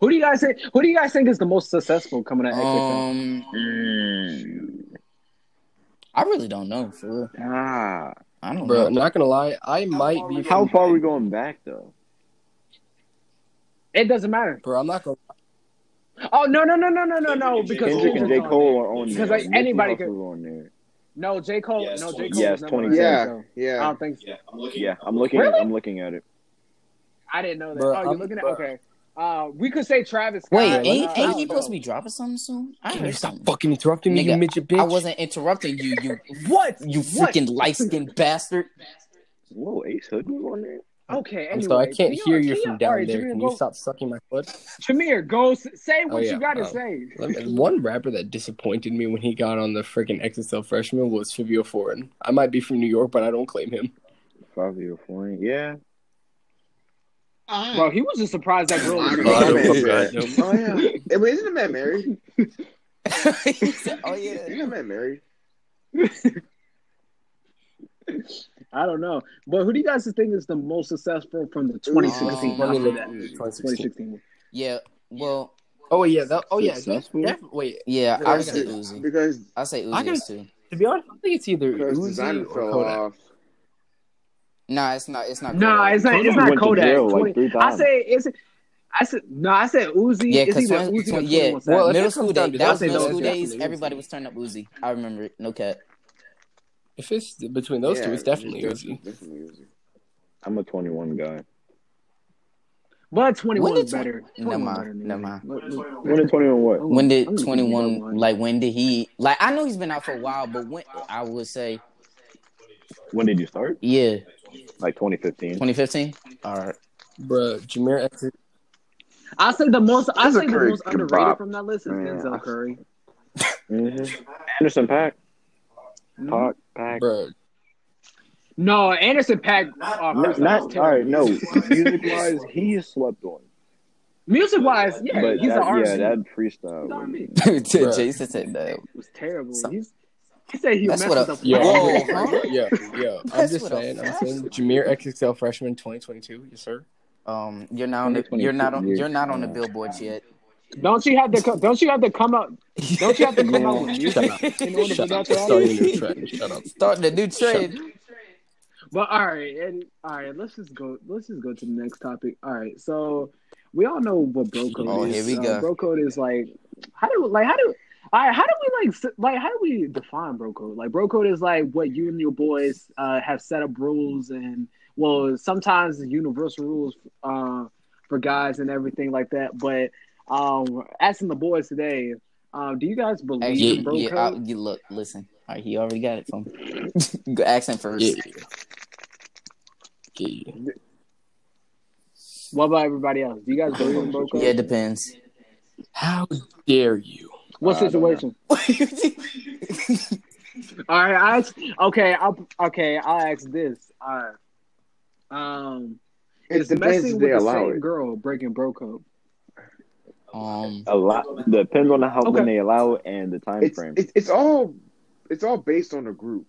Who do you guys think? Who do you guys think is the most successful coming out? of XXL? Um, Mm. I really don't know for real. Ah, I don't Bro, know. not gonna lie, I might be. how far are we going back though? It doesn't matter. Bro, I'm not gonna. Oh no no no no no no no because Kendrick and J Cole there. are on there. Because, like, Nipsey anybody Hussle's on there. No, J Cole. Yes, no, J Cole. Yes, was never on 20. there, Yeah, so I yeah. don't think. So. Yeah, I'm looking. Yeah, I'm looking. Really? I'm looking at it. I didn't know that. Bro, oh, you're I'm- looking at bro. okay. Uh, we could say Travis. Scott. Wait, ain't, uh, ain't he supposed to be dropping something soon? I Can you stop something. fucking interrupting me, you Nigga, midget bitch? I wasn't interrupting you, you What? you What? freaking light skinned bastard. Whoa, Ace Hood was on there. Okay, I'm anyway, sorry, I can't hear you from down alright, there. Jameer, Can go, you stop sucking my foot? Jameer, go s- say Oh what yeah. you gotta um, say. me- one rapper that disappointed me when he got on the freaking XXL freshman was Fivio Foreign. I might be from New York, but I don't claim him. Fivio Foreign. Yeah. Bro, he was just surprised that girl. was I gonna Oh, I go don't there. yeah. him. Oh yeah. Hey, wait, isn't the man married? Said, oh yeah. Isn't the man married? I don't know, but who do you guys think is the most successful from the 2016? Um, Let me after look that? at 2016. 2016. Yeah. Well, Oh yeah, that, oh yeah. Successful? def- wait, yeah. Yeah, I I would say Uzi. Because I say Uzi I can- too. to be honest, I think it's either Uzi or fell Kodak. off. Nah, it's not. It's not. No, Kodak. it's not. It's not Kodak. jail, like, 20 I say it's. I said no. I said Uzi. Yeah, because Uzi or yeah, 21 Well, Savage. if middle it school comes down days. That that, was middle it's school days. Everybody was turning up Uzi. I remember it. No cap. If it's between those two, it's definitely it's Uzi. Definitely Uzi. I'm a 21 guy. but 21 When is did better. Never mind, better never mind. What- what- When did 21 what? When did I'm gonna twenty keep it one? going. Like when did he? Like I know he's been out for a while, but when I would say When did you start? yeah, Like 2015. twenty fifteen. All right. Bruh, Jameer X I say the most. I say the Curry most can underrated bop. from that list is Yeah. Denzel Curry. Mm-hmm. Anderson Paak. Mhm. Pac. Pack. bruh. No, Anderson Paak. Uh, Not, not all right. No, music wise, he is slept on. Music wise, yeah, but he's that, an R&B. yeah, that freestyle. He's was- R&B. Bruh. Jason said that. It was terrible. So- He's, he said he That's messed what with a- Yeah, Whoa, I'm yeah, yeah. I'm That's just what a saying. I'm saying Jameer XXL freshman 2022. Yes, sir. Um, you're not on the, you're not on you're not on the billboards yet. Don't you have to? co- Don't you have to come out? Don't you have to come out with Shut music up. in order Shut that up. Starting a new trend. Shut up. Starting a new trend. But all right, and all right, let's just go. Let's just go to the next topic. All right, so we all know what bro code Oh, is. here we Uh, go. bro code is like how do like how do all right, how do we like like how do we define bro code? Like bro code is like what you and your boys uh, have set up rules and well sometimes the universal rules uh, for guys and everything like that. But um, asking the boys today, um, do you guys believe Actually, in bro yeah, code? I, you look, listen. All right, he already got it from. Go accent first. Yeah. Yeah. what about everybody else? Do you guys believe in bro code? Yeah, it depends. How dare you? What I situation? All right, I ask, okay. I'll okay. I'll ask this. All right. Um, It is depends messing if with they the allow same it. girl breaking bro code? um, A lot depends on how when Okay. they allow it and the time It's, frame. it's it's all it's all based on the group.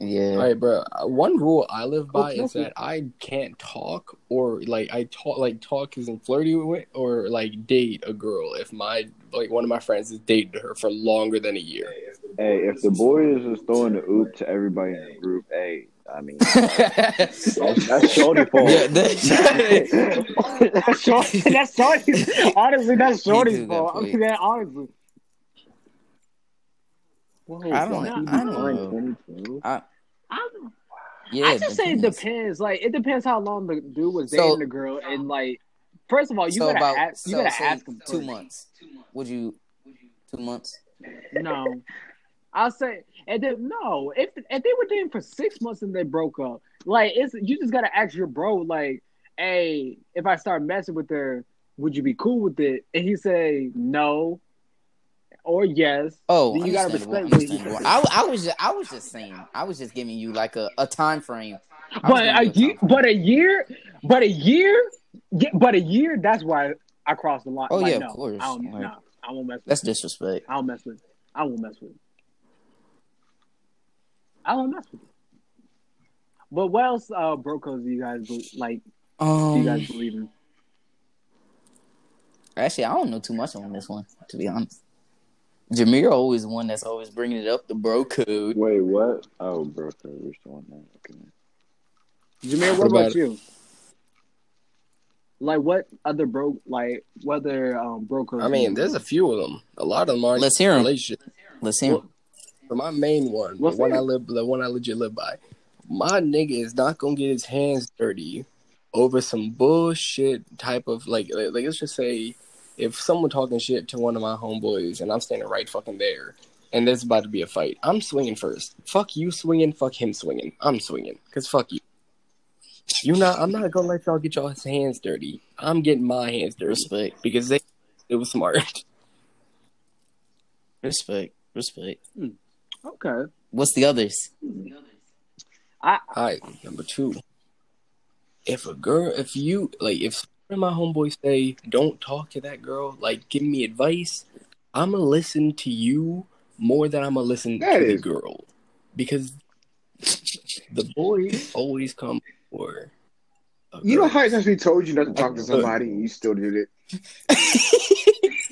Yeah. All right, bro. Uh, One rule I live by Okay. is that I can't talk or like I talk like talk isn't flirty with or like date a girl if my like one of my friends has dated her for longer than a year. Hey, if the boy is just throwing the oop to everybody in the group, hey, I mean, that's, that's shorty fault. that- that's shorty. That's shorty. Honestly, that's shorty's do got fault. I point. mean, honestly. Whoa, I don't- nah, I don't know. I don't- yeah, I just say it depends. depends. Like it depends how long the dude was So- dating the girl, and like, first of all, you so gotta about ask. You so, gotta say ask him two first. months. Would you? Two months. No, I'll say, and then no. If if they were dating for six months and they broke up, like it's you just gotta ask your bro, like, hey, if I start messing with her, would you be cool with it? And he say no, or yes. Oh, you gotta respect understandable. I, I was just, I was just saying, I was just giving you like a, a time frame. But a year, but a year, but a year, but a year. That's why I crossed the line. Oh, Like, yeah, of course. I don't, Like- no, I won't mess with. that's disrespect. I won't mess with. I won't mess with. I won't mess with. it. But what else, uh, bro codes do you guys like? Do Um, you guys believe in? actually, I don't know too much on this one, to be honest. Jameer always one that's always bringing it up, the bro code. Wait, what? Oh, bro, we're still on that. Okay. Jameer, what What about about- you? Like what other bro like whether um bro codes? I mean, there's a few of them. A lot of them are Let's hear 'em. relationship. Let's hear. them. But my main one, What's the one that? I live, the one I legit live by, my nigga is not gonna get his hands dirty over some bullshit type of like, like like, let's just say, if someone talking shit to one of my homeboys and I'm standing right fucking there, and there's about to be a fight, I'm swinging first. Fuck you swinging, fuck him swinging. I'm swinging, cause fuck you. You not. I'm not gonna let y'all get y'all's hands dirty. I'm getting my hands dirty Respect, because they it was smart. respect, respect. Hmm. Okay. What's the others? I All right, number two. If a girl, if you like, if some of my homeboys say don't talk to that girl, like give me advice, I'm gonna listen to you more than I'm gonna listen That to the is- girl, because the boys always come for. You know how I actually told you not to talk to somebody and you still did it.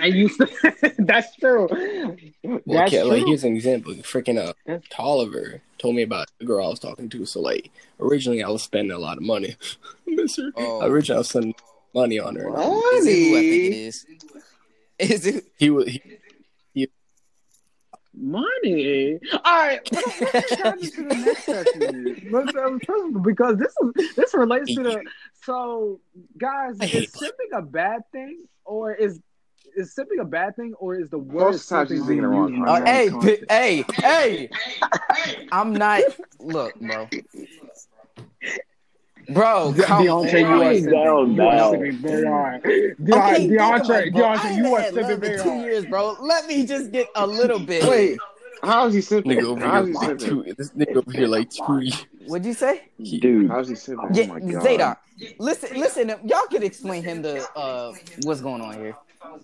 and you that's true. Well, That's okay, like here's an example. Freaking uh, Tolliver told me about the girl I was talking to. So like, originally I was spending a lot of money. Miss her. Oh. Originally I was spending money on her. Is it who I think it is? Is it? He was. He, Money. All right, let's let's the next section. Let's dive because this is this relates to the. So, guys, I hate is simping a bad thing, or is is simping a bad thing, or is the word Most times simping he's thinking being the wrong Uh, hey, wrong pi- context? hey, hey! I'm not. Look, bro. Bro, come Deontay, you on. are Down, simping. You are down. simping very hard. Okay, Deontay, think Deontay. I you are had simping love very two years, bro. Let me just get a little bit. Wait, how is he simping? nigga over How here, is he like two, this nigga over here like two. What'd you say? Dude, How is he simping? Yeah, oh my god. Zayda. Listen, listen. Y'all could explain him the uh what's going on here.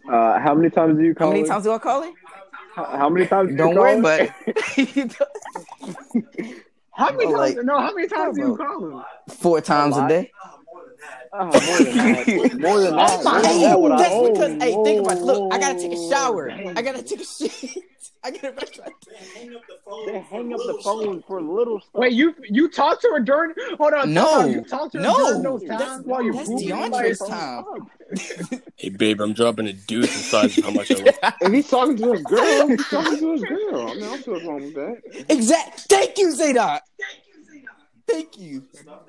Uh, how many times do you call? How call many her? times do I call it? How, how many times? do you Don't call worry, but How many times? like- no, how many times do you call him? four times a lot. day. Oh, more than that. More than oh that. Oh my More than Hey, that. I that's Oh, because hey, think about it. Look, I gotta take a shower. whoa. I gotta take a shit. I gotta brush my They hang up the phone for little stuff. Wait, you you talked to her during? Hold on, No. you talked to her No. during those That's- times while you that's? DeAndre's time. Hey babe, I'm dropping a deuce the size of how much I love. If he's talking to his girl, he's talking to his girl. I mean, I don't see what's wrong with that. Exact. Thank you, Zadok. Thank you.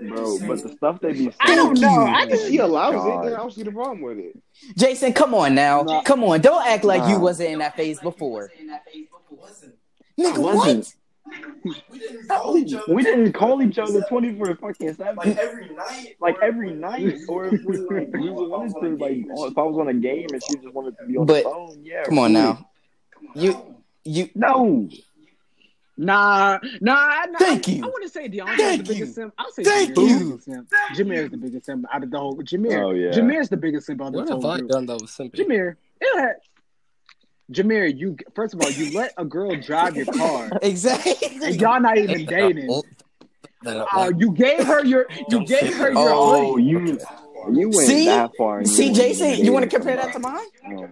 Bro, but the stuff they be saying. I don't know. I If she allows God. it, then I don't see the problem with it. Jason, come on now. Nah. Come on. Don't act like you wasn't in that phase before. Nigga, I wasn't. what? We didn't call each other 24 fucking 7. Like every night. like every night, or if we like we wanted to like if I was on a game and she just wanted to be on But- the phone, yeah. Come on cool. now. You you No, Nah, nah, nah. Thank I, you. I want to say DeAndre's Thank the you. biggest simp. I'll say Thank Jameer's you. the biggest simp. Jameer's the biggest simp out of the whole. Jameer. Oh, yeah. Jameer is the biggest simp out of What the have whole I group. done that was simple? Jameer. It had, Jameer, you first of all, you let a girl drive your car, exactly. and y'all not even dating. Uh, you gave her your, you Don't gave her her. your oh, hoodie. you you went See? that far. See, Jason, you want to compare that to mine? Oh, my God.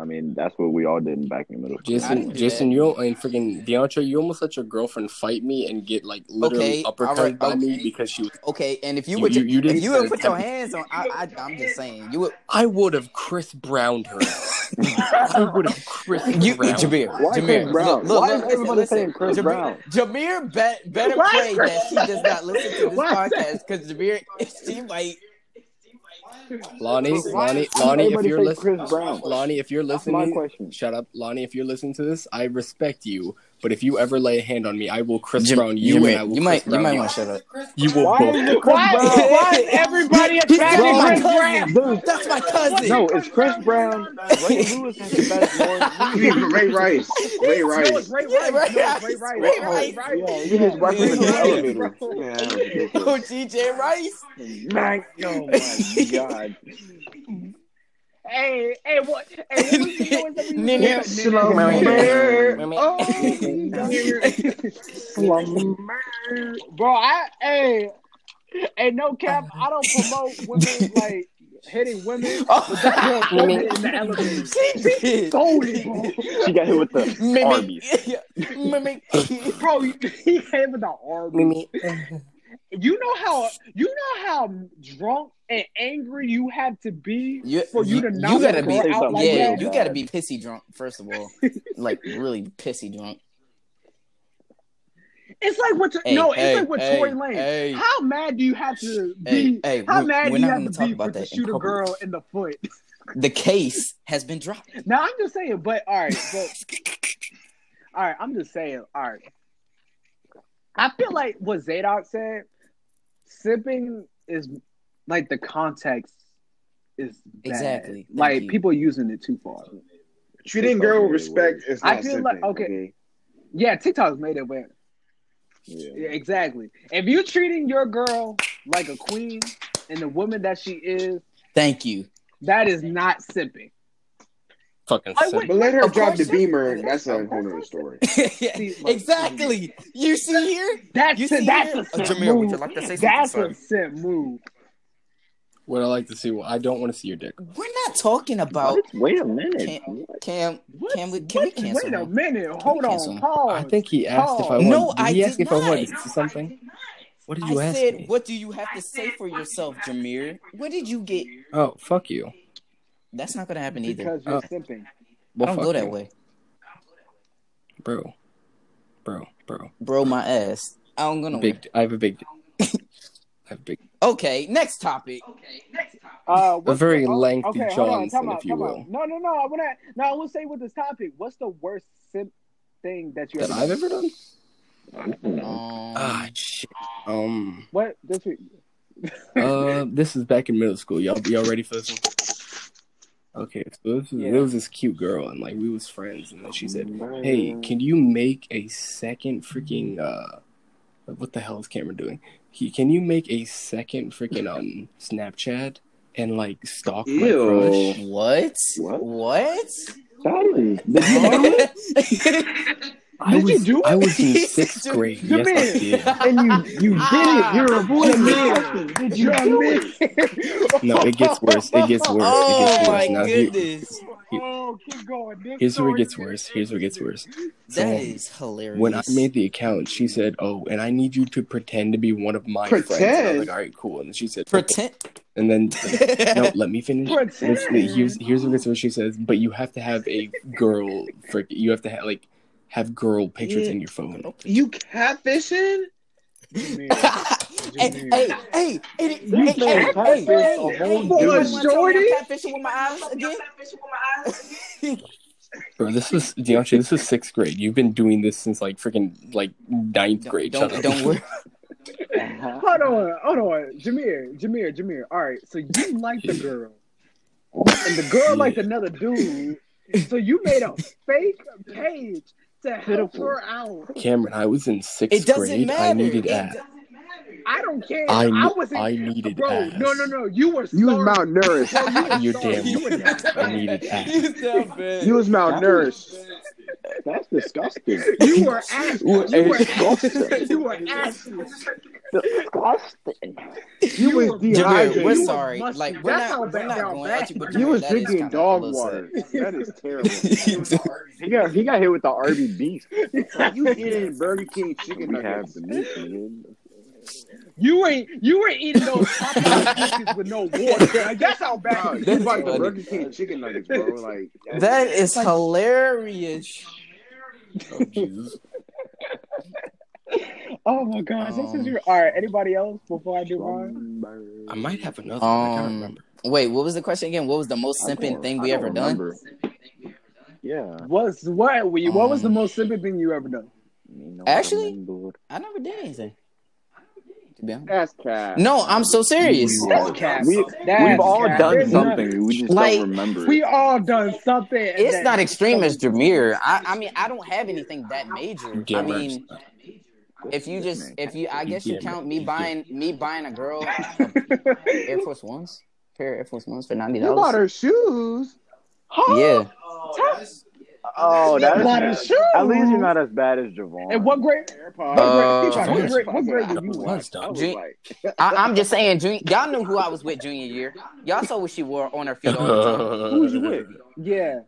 I mean, that's what we all did back in the middle. I didn't Jason, do Jason, that. you don't, and freaking DeAndre, you almost let your girlfriend fight me and get like literally Okay, uppercut alright, by me because she was. Okay, and if you You- would, you- you didn't if you would put your hands on, I, I, I'm just saying, you would, I would have Chris Browned her. I would have Chris you, Browned. Jameer, Why Chris Jameer, Brown? look, look, Why look, is listen, everybody listen. saying Chris Jameer, Brown? Jameer bet, better Why pray Chris- that she does not listen to this Why podcast because Jameer, she might. Lonnie, Lonnie, Lonnie, if you're listening, Lonnie, if you're listening, shut up, Lonnie. If you're listening to this, I respect you, but if you ever lay a hand on me, I will Chris Jam- Brown you, Jameer, and I will you Chris might, you Brown might you. want to shut up. You will Why both. Chris Why, Brown? why is everybody He's attracted my Chris cousin. Brown? Dude, That's my cousin. no, it's Chris Brown. Ray Lewis has the best one. You mean Ray Rice. Ray No, Rice. it's Ray Yeah, Rice. Ray No, Ray Rice. Rice. Ray Ray Rice. Rice. Yeah, you just work in the elevator. Yeah, that was ridiculous. Oh, GJ Rice. Man, oh my god. Hey, hey, what? Hey, what was the noise that we Nene. Slumber. Oh. Slumber. Bro, I hey, hey, no cap. I don't promote women like hitting women, but that girl in the elevator. She did. She got hit with the Mimic. Arby's. Mimic. Bro, he he came with the arm. Mimi. You know how you know how drunk and angry you have to be You, for you, you, to you gotta be, out like yeah, that. you gotta be pissy drunk first of all, like really pissy drunk. It's like what Hey, no, it's like with hey, Tory Lane. hey. How mad do you have to be? hey, how we're- mad we're do you have gonna talk be about for to that in shoot a girl in the foot? The case has been dropped. Now I'm just saying, but all right, but all right, I'm just saying, all right. I feel like what Zadok said, sipping is like the context is bad. Exactly. Thank Like you. people using it too far. Treating girl with respect is not I feel like simping, okay. Yeah, TikTok's made it where Yeah. Yeah, exactly. If you're treating your girl like a queen and the woman that she is, Thank you. that is not sipping. Fucking I would- But let her Of drive the it- Beamer. That's a whole nother story. exactly. You see here? That's You a, that's here? a Uh, simp Jameer, would move. you like to say something, That's a simp move. What I like to see. Well, I don't want to see your dick. We're not talking about What? Wait a minute. Cam. Cam, What? can we can we cancel? Wait a minute. Hold on. him? Pause. I think he asked if I wanted. No, did I he ask did if I wanted not. to see something? What did I you ask said, me? what do you have to say for yourself, Jameer? What did you get? Oh, fuck you. That's not gonna happen either. because you're Oh. simping. I don't go that you. way, bro, bro, bro. bro. My ass. I don't go nowhere. Big. I have a big. I have a big. Okay, next topic. Uh, A very the- oh, lengthy okay, hold on, Johnson, if you time will. out. No, no, no. I want to. No, I will say with this topic. What's the worst simp thing that you That ever I've done? ever done. Um, Ah, shit. Um. What this week? Uh, this is back in middle school. Y'all, y'all ready for this one? Okay, so this was, Yeah. there was this cute girl, and like we was friends, and then she said, "Hey, can you make a second freaking uh, what the hell is Cameron doing? He, can you make a second freaking um Snapchat and like stalk my Ew. crush?" what? What? What? Sorry. Did you do it? I Did was, you do it? I was in sixth grade. Yes, I did. And you you did it. You're avoiding the Jameer. question. Did you do it? No, it gets worse. It gets worse. Oh it gets oh, my worse. Now, here- goodness, Oh, keep going. This here's where it gets worse. Here's where it gets worse. So, that is hilarious. when I made the account, she said, "Oh, and I need you to pretend to be one of my friends." And I Pretend? was like, "All right, cool." And she said, "Okay." pretend. And then, no, let me finish. Pretend. Listen, here's here's what gets what she says. But you have to have a girl. Frick, you have to have like have girl pictures Yeah. in your phone. You catfishing? hey, hey, hey, hey, You hey, said hey, hey, catfish hey, a whole hey, Boy, wanna tell me shorty. I'm catfishing with my eyes again? Bro, this is DeAndre. This is sixth grade. You've been doing this since like freaking like ninth grade. Don't, Shut don't, up. don't worry. Hold on, hold on, Jameer, Jameer, Jameer. All right, so you like the girl, and the girl Yeah. liked another dude. So you made a fake page to help Pitiful. her out. Cameron, I was in sixth It doesn't grade. matter. I needed It app. Do- I don't care. I, I, ne- wasn't. I needed bro, ass. no, no, no. You were. You was starving. malnourished. Bro, you were You're starving. damn You were I needed ass. You sound bad. You was malnourished. That's disgusting. You were ass. You were hey. ass. You were ass. Disgusting. You was were- dehydrated. we're sorry. Like we're That's how not, we're bad- not going bad at you, but you You was that is drinking dog water. That is terrible. He got he got hit with the RB beef. you eating Burger King chicken We have nuggets. The meat, nigga. You ain't. You ain't eating those Popeye biscuits with no water. Like, that's how bad. you That's like the funny. Burger King chicken nuggets, bro. Like That is hilarious. Oh, Jesus. Oh my gosh, this is Um, your. All right, anybody else before I do mine? I might have another. one. I can't Um, remember. wait, what was the question again? What was the most I simping thing we don't ever done? Yeah. What's what? were you- What was the Um, most simple thing you ever done? Me no Actually? remember. I never did anything. To be honest. ass cat. No, I'm so serious. That's cap. We, That's we've all cap. done There's something. We just Like, don't remember. We all done something. It's that- not extreme as Jameer. I, I mean, I don't have anything that major. I mean, if you just, if you, I guess you count me buying, me buying a girl Air Force Ones, pair of Air Force Ones for ninety You bought dollars. her shoes. Yeah, Oh, Bought her that's shoes. at least you're not as bad as Javon. And what grade? AirPods. What Uh, grade? What Javon's grade? What grade did you was want? done. I was like... I, I'm just saying. Junior, y'all knew who I was with junior year. Y'all saw what she wore on her feet all the time. Who was you with? Yeah.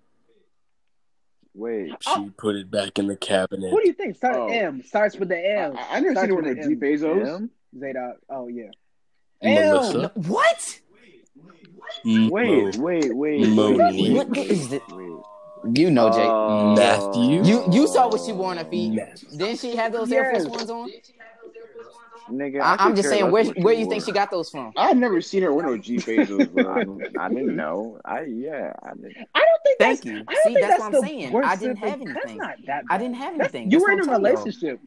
Wait, She put it back in the cabinet. Who do you think? Start Oh. M. Starts with the I, M. I I never Starts seen her with her with G an Bezos. him? Zadok. Oh yeah. Melissa? M. What? Mo- Wait, wait, wait. Monique. What is it? Wait. You know, Jake. Uh, Matthew? you you saw what she wore on her feet. Matthew. Didn't she had those Air Force Ones on? Nigga, I, I I'm just saying, where what where you you think she got those from? I've never seen her wear no G Bezos, I, I didn't know. I yeah. I didn't. I don't think Thank that's. you. I don't See, think that's what I'm saying. I didn't have anything. That's not that. I didn't have That's- anything. You were in a I'm telling y'all. relationship.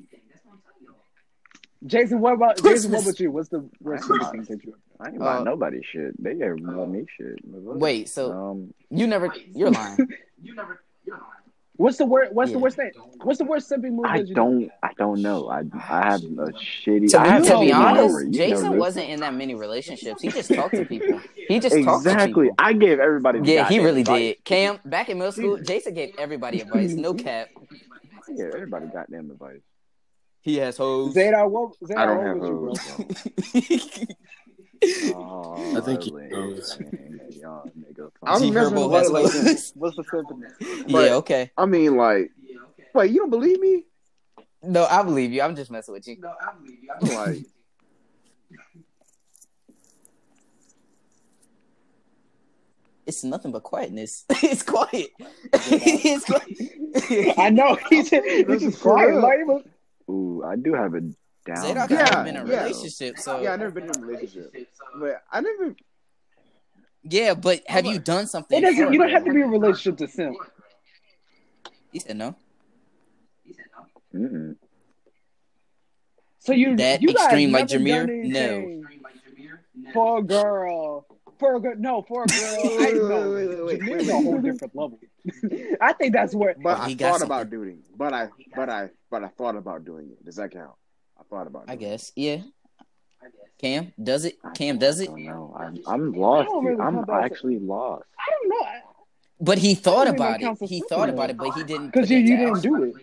Jason, what about Jason? What about you? What's the worst I- thing that you? I ain't buy Uh, nobody shit. They gave me shit. Wait, so um, you never? You're lying. You never. You're lying. What's the worst? What's the Yeah. worst thing? What's the worst simping move I that you don't. I don't know. I I have a shitty. To, I be- have to be honest, memory, you know Jason wasn't in that many relationships. He just talked to people. He just talked to exactly. I gave everybody. the Yeah, he really advice. did. Cam, back in middle school, Jason gave everybody advice. No cap. I gave everybody goddamn advice. He has hoes. Zadar, what? Zadar, I don't what have would you, bro? hoes. Oh, I think he Lynn, knows. man, y'all nigga I'm G messing with has what, like. What's the simping? Yeah, okay. I mean, like, wait, you don't believe me? No, I believe you. I'm just messing with you. No, I believe you. I'm like, It's nothing but quietness. it's quiet. it's quiet. I know he's this This is is for quiet. Like, but- Ooh, I do have a down. Zadok Yeah, hasn't been in a yeah. relationship, so yeah, I never been in a relationship, but I never. Yeah, but have you done something? it doesn't. You don't have to be in a relationship to simp. He said no. Mm-mm. So you That you extreme like never Jameer? No. anything For a girl. For a girl, no, for a girl. I Wait, know. wait, wait, wait, Jameer's wait, a whole different level. I think that's where. But I he got thought about doing. it. But I, but I, but I thought about doing it. Does that count? I thought about. I doing it. I guess. Yeah. Cam does it. I Cam does I it. don't know. I'm I'm lost. really I'm count that as- actually lost. I don't know. But he thought about it. He thought about it, but he didn't. Because you, you didn't do it.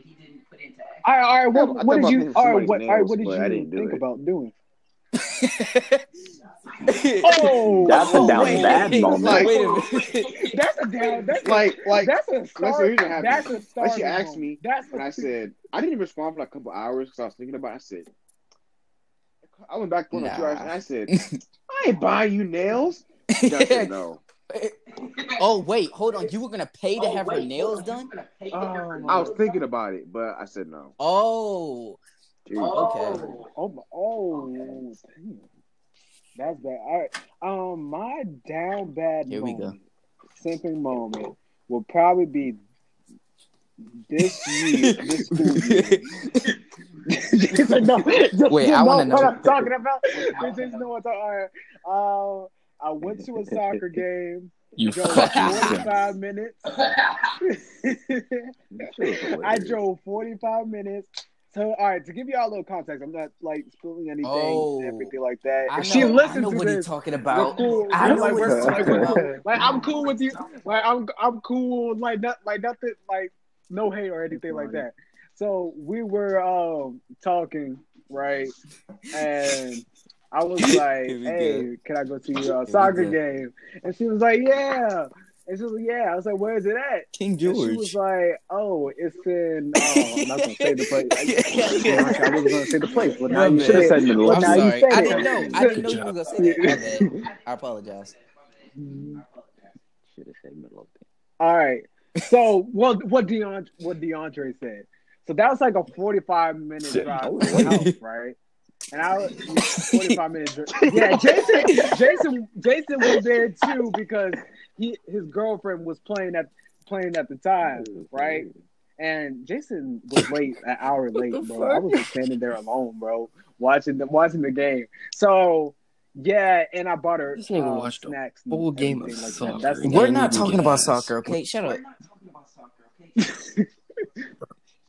All right, all right. I What, what did you? All right, somebody's what? All right, what did but I you didn't do think it. about doing? Oh, That's a oh, down wait, bad wait, moment. Like- wait a minute. That's a down. That's a, Like, like that's a Let's start. see, here's what happened. That's a When start. she asked me, That's and a, I said I didn't respond for like a couple hours because I was thinking about. it. I said, I went back one or two Nah. hours, and I said, I ain't buying you nails. Said no. oh wait, hold on. You were gonna pay to oh, have her nails done? Oh, I was thinking about it, but I said no. Oh, Dude, oh. okay. Oh, my- oh, damn. That's bad. All right. Um, my down bad Here we go. moment, simping moment, will probably be this year, this school year. No, Jason Wait, I wanna knows what know. I'm talking about. Jason know what I'm talking about. Uh, I went to a soccer game. You drove 45 minutes. I drove 45 minutes. So, all right, to give you all a little context, I'm not like spilling anything, Oh. everything like that. I If know, she I listens know to what this, he's talking about. cool. I know like, what we're, he's like, talking about. Like, I'm cool with you. Like, I'm I'm cool. Like, not like nothing. Like, no hate or anything like that. So we were um talking, right? And I was like, "Hey, can I go to your uh, soccer game?" And she was like, "Yeah." And she was like, "Yeah." I was like, "Where is it at?" King And she was like, "Oh, it's in." Oh, I'm not gonna say the place. I, I wasn't gonna say the place, but now you should have said said it. middle I'm sorry. I didn't know. I didn't know you were gonna say that. I apologize. Should have said middle of All right. So what what DeAndre what DeAndre said. So that was like a 45 minute drive house, right? And I was 45 minutes. Yeah, Jason Jason Jason was there too because he his girlfriend was playing at playing at the time, right? And Jason was late, an hour late, the bro. I was just standing there alone, bro, watching the watching the game. So yeah, and I bought her This nigga uh, watched snacks, and full game of like soccer. that. That's Yeah, We're not talking about soccer, okay? Shut up.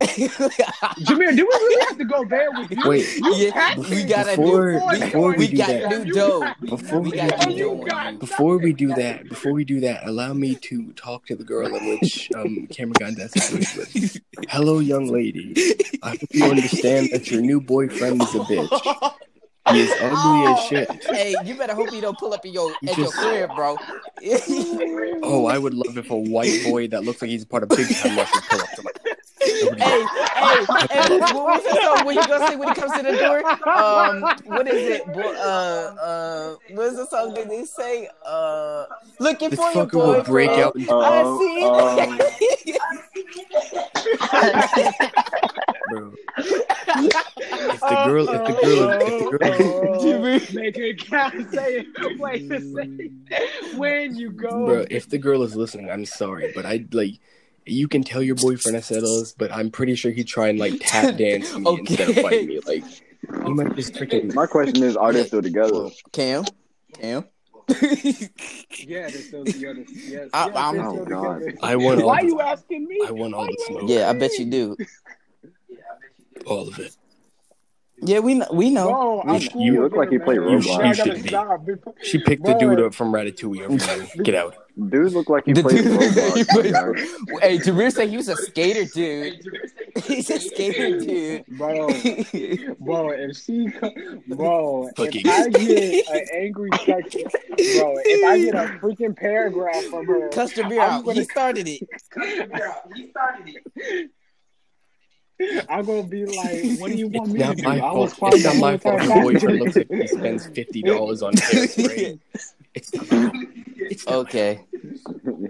Jameer, do we really have to go there with you? Wait, yeah, we gotta before do. before we we got that, new dough. before We we got do new dough that, on you. before we do that, before we do that, allow me to talk to the girl in which um Cameron got in with. Hello, young lady. I hope you understand that your new boyfriend is a bitch. He is ugly as shit. Hey, you better hope he don't pull up in your You at your crib, bro. Oh, I would love if a white boy that looks like he's part of Big Time Rush would pull up to my. Hey, hey, hey, what was the song? What you gonna say when he comes to the door? Um, what is it? Bo- uh, uh, what is the song that they say? Uh, looking This for your fucker will break out into I Oh, see it. bro. If the girl, if the girl, if the girl, Oh, make it count. Say it. Wait to say it. when you go. bro, if the girl is listening, I'm sorry, but I like. You can tell your boyfriend I said us, but I'm pretty sure he'd try and like tap dance me instead of Okay. fight me. Like He might just freaking. My question is, are they still together? Cam, Cam. Yeah, they're still together. Yes, I- yes, I'm- they're Oh, still God. together. I want all. Why The, you asking me? I want all the smoke. yeah, I bet you do. All of it. Yeah, we know. We know. Bro, I'm You- cool you look like you play man. Roblox. I You should be. stop. She picked the dude up from Ratatouille every year. Get out. Dude look like he The plays dude looks he Roblox. plays- Hey, Jameer said he was a skater dude. He's a skater dude. Bro, bro, if she, bro, Fucking- if I get an angry text, bro, if I get a freaking paragraph from her, Cuss Jameer I'm out. gonna- He started it. I'm gonna be like, "What do you want It's me not to do?" my I was fault. It's fine not my fault. whole Her time. boyfriend looks like he spends fifty dollars on hairspray. It's. It's. Okay,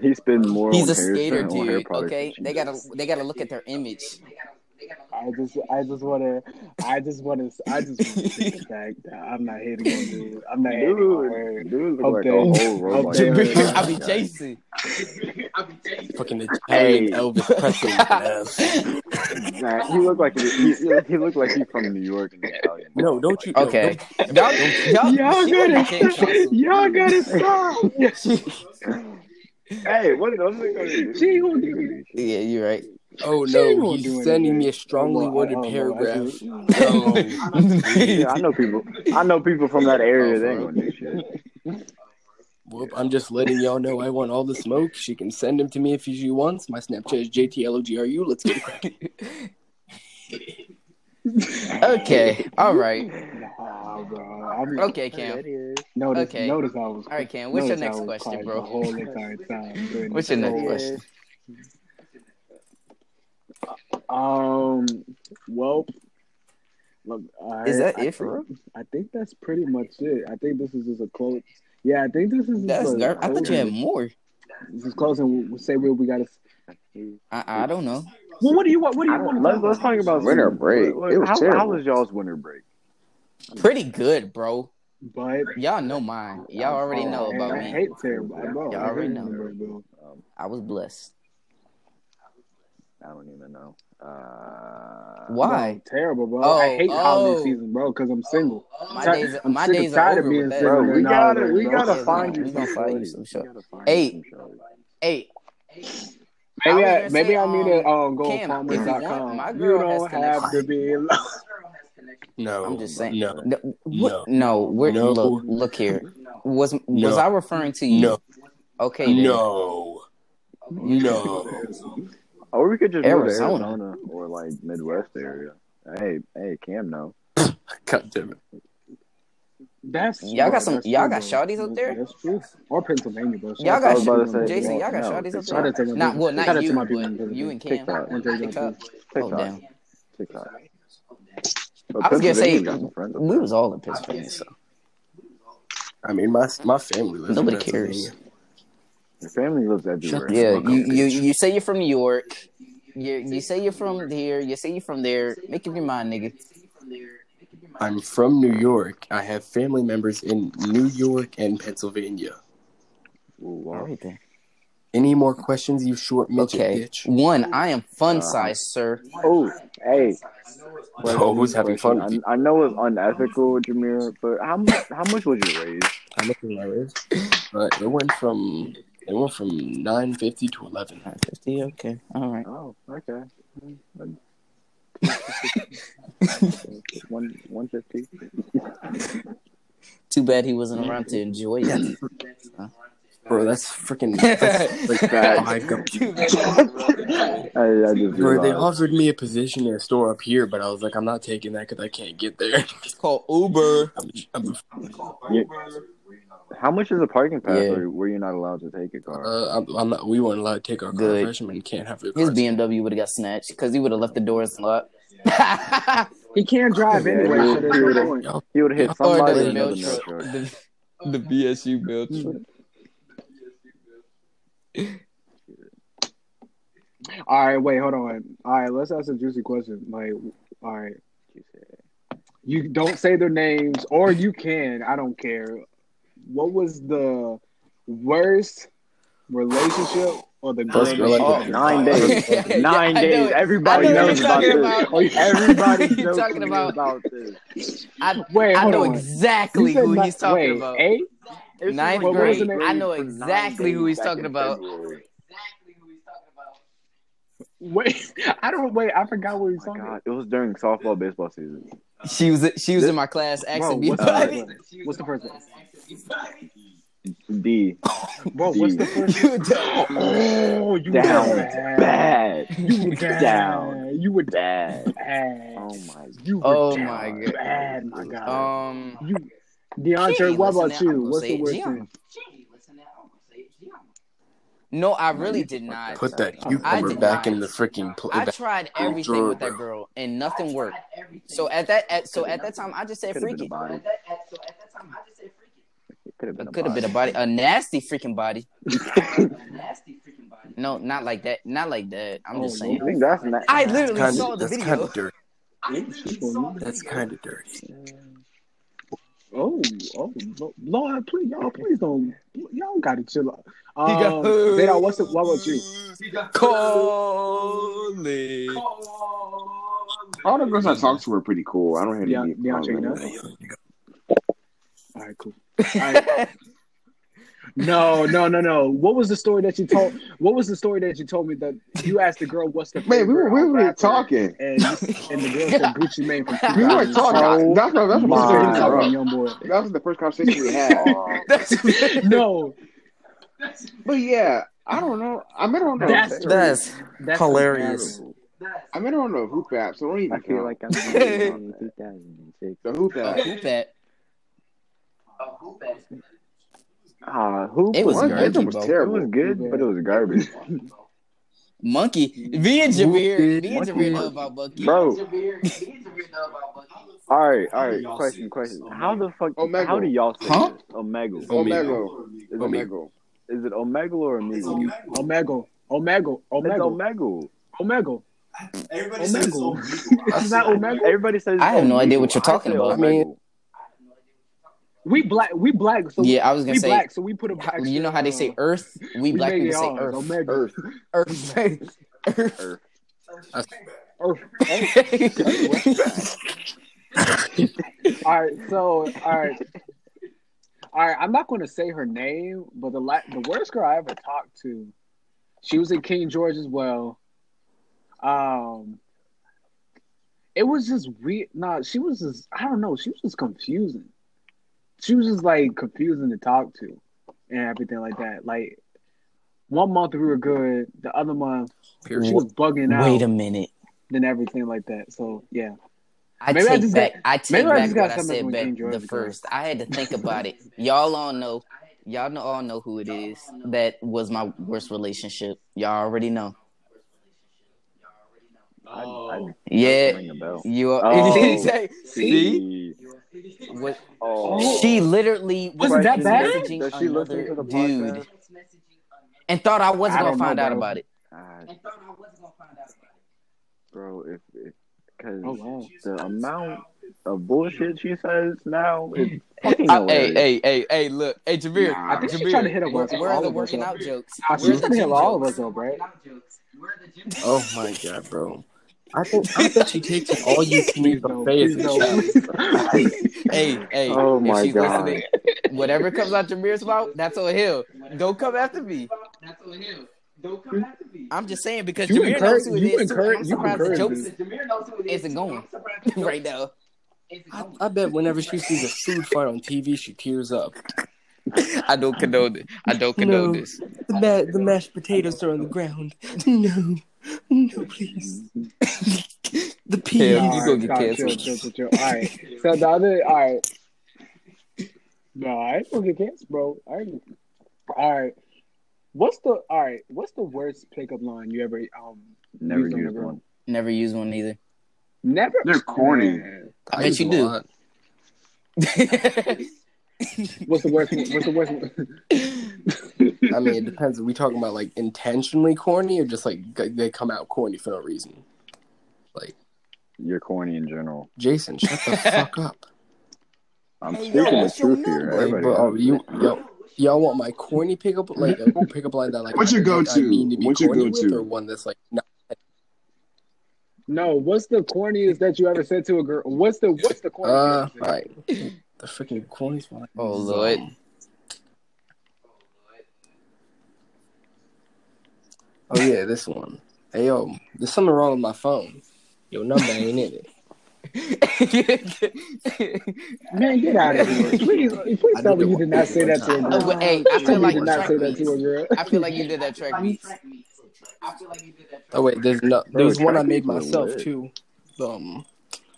He spends more he's on a skater hairspray and on hair dude. Okay, they gotta they gotta look at their image. I just, I just wanna, I just wanna, I just wanna say the fact that I'm not hating on dude. I'm not hating on her. Dude, dude look like there. a whole Up Roblox. there. I be Jason. Fucking Italian Hey. Elvis Presley. Nah, he look like he, he, he look like he's from New York and Italian. No, don't you? no, Okay, don't- y'all, y'all, Y'all she really gotta, can't y'all gotta stop. Hey, what what is it gonna do? She ain't gonna do. Yeah, you're right. Oh no, he's sending me a strongly Oh, worded oh, oh, paragraph. I Yeah, I know people. I know people from that area. They ain't gonna do shit. Whoop, I'm just letting y'all know I want all the smoke. She can send him to me if she wants. My Snapchat is JTLOGRU. Let's get it cracking. Okay, all right. Nah, bro. I'm, Okay, Cam. Notice, Okay. notice I was. All right, Cam. What's your next question, bro? The whole entire time. What's your next question? Um. Well. Look, Is that I it for real? think- I think that's pretty much it. I think this is just a close. Yeah, I think this is. That's just I thought you had more. This is closing. We'll say what we got to. I, I don't know. Well, what do you want? What do you don't- want? Let's, let's talk about Winter some- break. what- It was how, how was y'all's winter break? Pretty good, bro. But Y'all know mine. Y'all already know about I me. I hate terrible. Bro, Y'all already know. Winter. I was blessed. I don't even know. Uh, Why? Bro, terrible, bro. Oh, I hate oh. holiday season, bro, because I'm single. My Ti- days, I'm my sick and days are tired of being single. Bro, we gotta bro, we bro. gotta Yeah, find we you some find you some We gotta find Hey. you some shorties. Hey, Maybe I I, was gonna maybe say, I need to um, go Cam, on if you want, Palmer.com. my You don't have to be in. No, I'm just saying. No, No, what? no, we're, No. look, look here. Was was I referring to you? no, Okay, then. no, no. Or we could just move to Arizona. Arizona or like Midwest area. Hey, hey, Cam, no. God damn it. That's Y'all got some- y'all true, got shawties up there? That's true. Or Pennsylvania, bro. Shout Y'all got to was about to everyone say, in Jason, y'all got no, shawties up there? Not people. well, not Shout out to you, my people but you and Cam. TikTok. One TikTok. Oh damn. TikTok. I was gonna say Pennsylvania's got some friends up we was all in Pennsylvania, so I mean, my my family lives. Nobody in Pennsylvania. cares. Your family lives everywhere. yeah. fuck You up, you you say you're from New York. You you say you're from here. You say you're from there. Make up your mind, nigga. I'm from New York. I have family members in New York and Pennsylvania. Ooh, wow. All right then. Any more questions, you short midget Okay. bitch? One, I am fun Uh, size, sir. Oh, hey. Oh, who's having fun I. I know it's unethical, Jameer, but how much? How much was you raised? How much was my raise? Uh, it went from it went from nine fifty to eleven. Nine fifty. Okay. All right. Oh, okay. One one fifty. Too bad he wasn't around to enjoy it. Bro, that's freaking that's like Facts. five go- Too bad he wasn't around to enjoy it. I, I just Bro, they offered me a position in a store up here, but I was like, I'm not taking that because I can't get there. It's called Uber. I'm, I'm, Yeah. How much is a parking pass? Yeah. Or were you not allowed to take a car? uh, I'm, I'm not. We weren't allowed to take our car. Good. Freshmen can't have their His cars. BMW would have got snatched because he would have left the doors unlocked. He can't drive Yeah, anyway, he- so he would've- point. Y'all- he would have hit somebody the in mail another mail truck. truck. The, the BSU mail truck. All right, wait, hold on. All right, let's ask a juicy question. Like, all right, you don't say their names, or you can. I don't care. What was the worst relationship or the First girl? relationship. Oh, nine Oh. days. Nine I know days. it. Everybody know knows about you're this. talking about. Everybody's You're talking about- about this. I, Wait, I know on. exactly who ni- he's talking wait, about. Eight? This Ninth was grade. ninth I know exactly who he's talking about. February. Wait, I don't wait. I forgot what he was Oh talking God, about. it was during softball baseball season. She was she was This- in my class Bro, asking me what's, about the first one? what's the first one? D Bro, what's the first one? Oh, you down were bad, You were down You were bad. bad. Oh my You were Oh down my God. bad, my God. Um, you, DeAndre, ain't what about you? What's the worst Gianna. thing? no, I really did not. Put that I cucumber back not. in the freaking pl- I back- tried drawer, everything with that girl and nothing worked. So at that at, so at that time I just said Could have freaky. Body. Could have been a It could have been a body. body, a nasty freaking body. No, not like that. Not like that. I'm just Oh, I saying. think that's not. I literally Kinda- saw the that's video. kind of dirty. That's kind of dirty. Oh, oh, Lord, please, y'all, please don't, y'all gotta chill out. He got Um, Zayda, what's the, what about you? Calling. All the girls I talked to were pretty cool. I don't have Yeah, any DeAndre, you know? problems. All right, cool. All right. No, no, no, no. What was the story that you told? What was the story that you told me that you asked the girl what's the Man, we were favorite, we were talking. and and the girl said Gucci Mane from We weren't 2000. talking. That's what that's what What's the the talking, was. young boy? That was the first conversation we had. No, But yeah, I don't know. I met her on the That's That's that's hilarious. comparable. I met her on the hoop app, so don't even I feel count. like I'm in 2006. the hoop app. Who that? Ah, who? It was One garbage, anthem was bro. It was good, but it was garbage, Monkey. Me and Jameer. Me and Monkey. Jameer know about Monkey. bro. All right, all right. Question, question. How the fuck? Omegle. How do y'all say Huh? this? Omegle. Omega. Is it, Omega. is it Omegle or Omegle? Omega, Omega, It's Omega, Omegle. Omega. Everybody Omega. says Omega. Is that Omega? Everybody says. I have no idea what you're talking about. I mean- Omegle. We black, we black. So Yeah, I was gonna say. black, so we put a. You know how they say Earth? We black make people say ours, Earth. Omega. Earth. Earth. Earth. Earth. All right, so all right, all right. I'm not going to say her name, but the la- the worst girl I ever talked to, she was in King George as well. Um, it was just weird. Nah, she was just I don't know. She was just confusing. She was just like confusing to talk to, and everything like that. Like one month we were good, the other month she was bugging out, Wait a minute. and everything like that. So yeah. I Maybe I take just back. got- I take maybe I back just got what I said with back the first. I had to think about it. Y'all all know. Y'all know all know who it is. That was my worst relationship. Y'all already know. Oh. I, Yeah. ring a bell. You are. Oh. see? See? What? Oh. She literally was Was it that bad? messaging Does she another to the dude and thought I wasn't I gonna don't know, find out about it. Bro, if because Oh, wow. the amount of bullshit she says now is fucking Uh, hey, hey, hey, hey! Look, hey, Jameer. Nah, I think she's Jameer, trying to hit up where, us, where are the working out jokes? Where she's are trying to hit all of us though, Brad. Oh my god, bro. I think I bet she takes it all you can use No, the face no. shit. Hey, hey! Oh if my she's God. listening, whatever comes out Jameer's mouth, that's on him. Don't come after me. That's on him. Don't come after me. I'm just saying because You Jameer encourage- knows who it you is too. and I'm encourage- you surprised the encourage jokes isn't going right now. I, I bet whenever she sees a food fight on TV, she tears up. I don't condone it. I don't condone No. this. The ma- the mashed potatoes are on the ground. No, no, please. the P. Yeah, All you go right, get stop, canceled. Chill, chill, chill, chill. All right. So the other, all right. No, I ain't gonna get canceled, bro. I ain't. All right. What's the all right? What's the worst pickup line you ever um Never used used girl? one. Never use one either. Never. They're corny. Man. I bet you do. What's the worst? one? What's the worst? one? I mean, it depends. Are we talking about like intentionally corny or just like g- they come out corny for no reason? Like You're corny in general. Jason, shut the fuck up. I'm Hey, yo, speaking the truth here. Like, bro, oh, you, yo, y'all want my corny pickup like a pickup line that like What's your I- like, I go-to? mean to be What's your go-to? or one that's like not No, what's the corniest that you ever said to a girl? What's the what's the uh corniest? all right. The freaking corniest one. Oh, is, Lord. Oh yeah, this one. Hey yo, there's something wrong with my phone. Your number ain't in it. Man, get out of here! Please, please tell me you did not say that to a one Oh, girl. hey, I feel like you did not say that to a girl. I feel like you did that track beats. Oh wait, there's no there's one I made myself too. Um,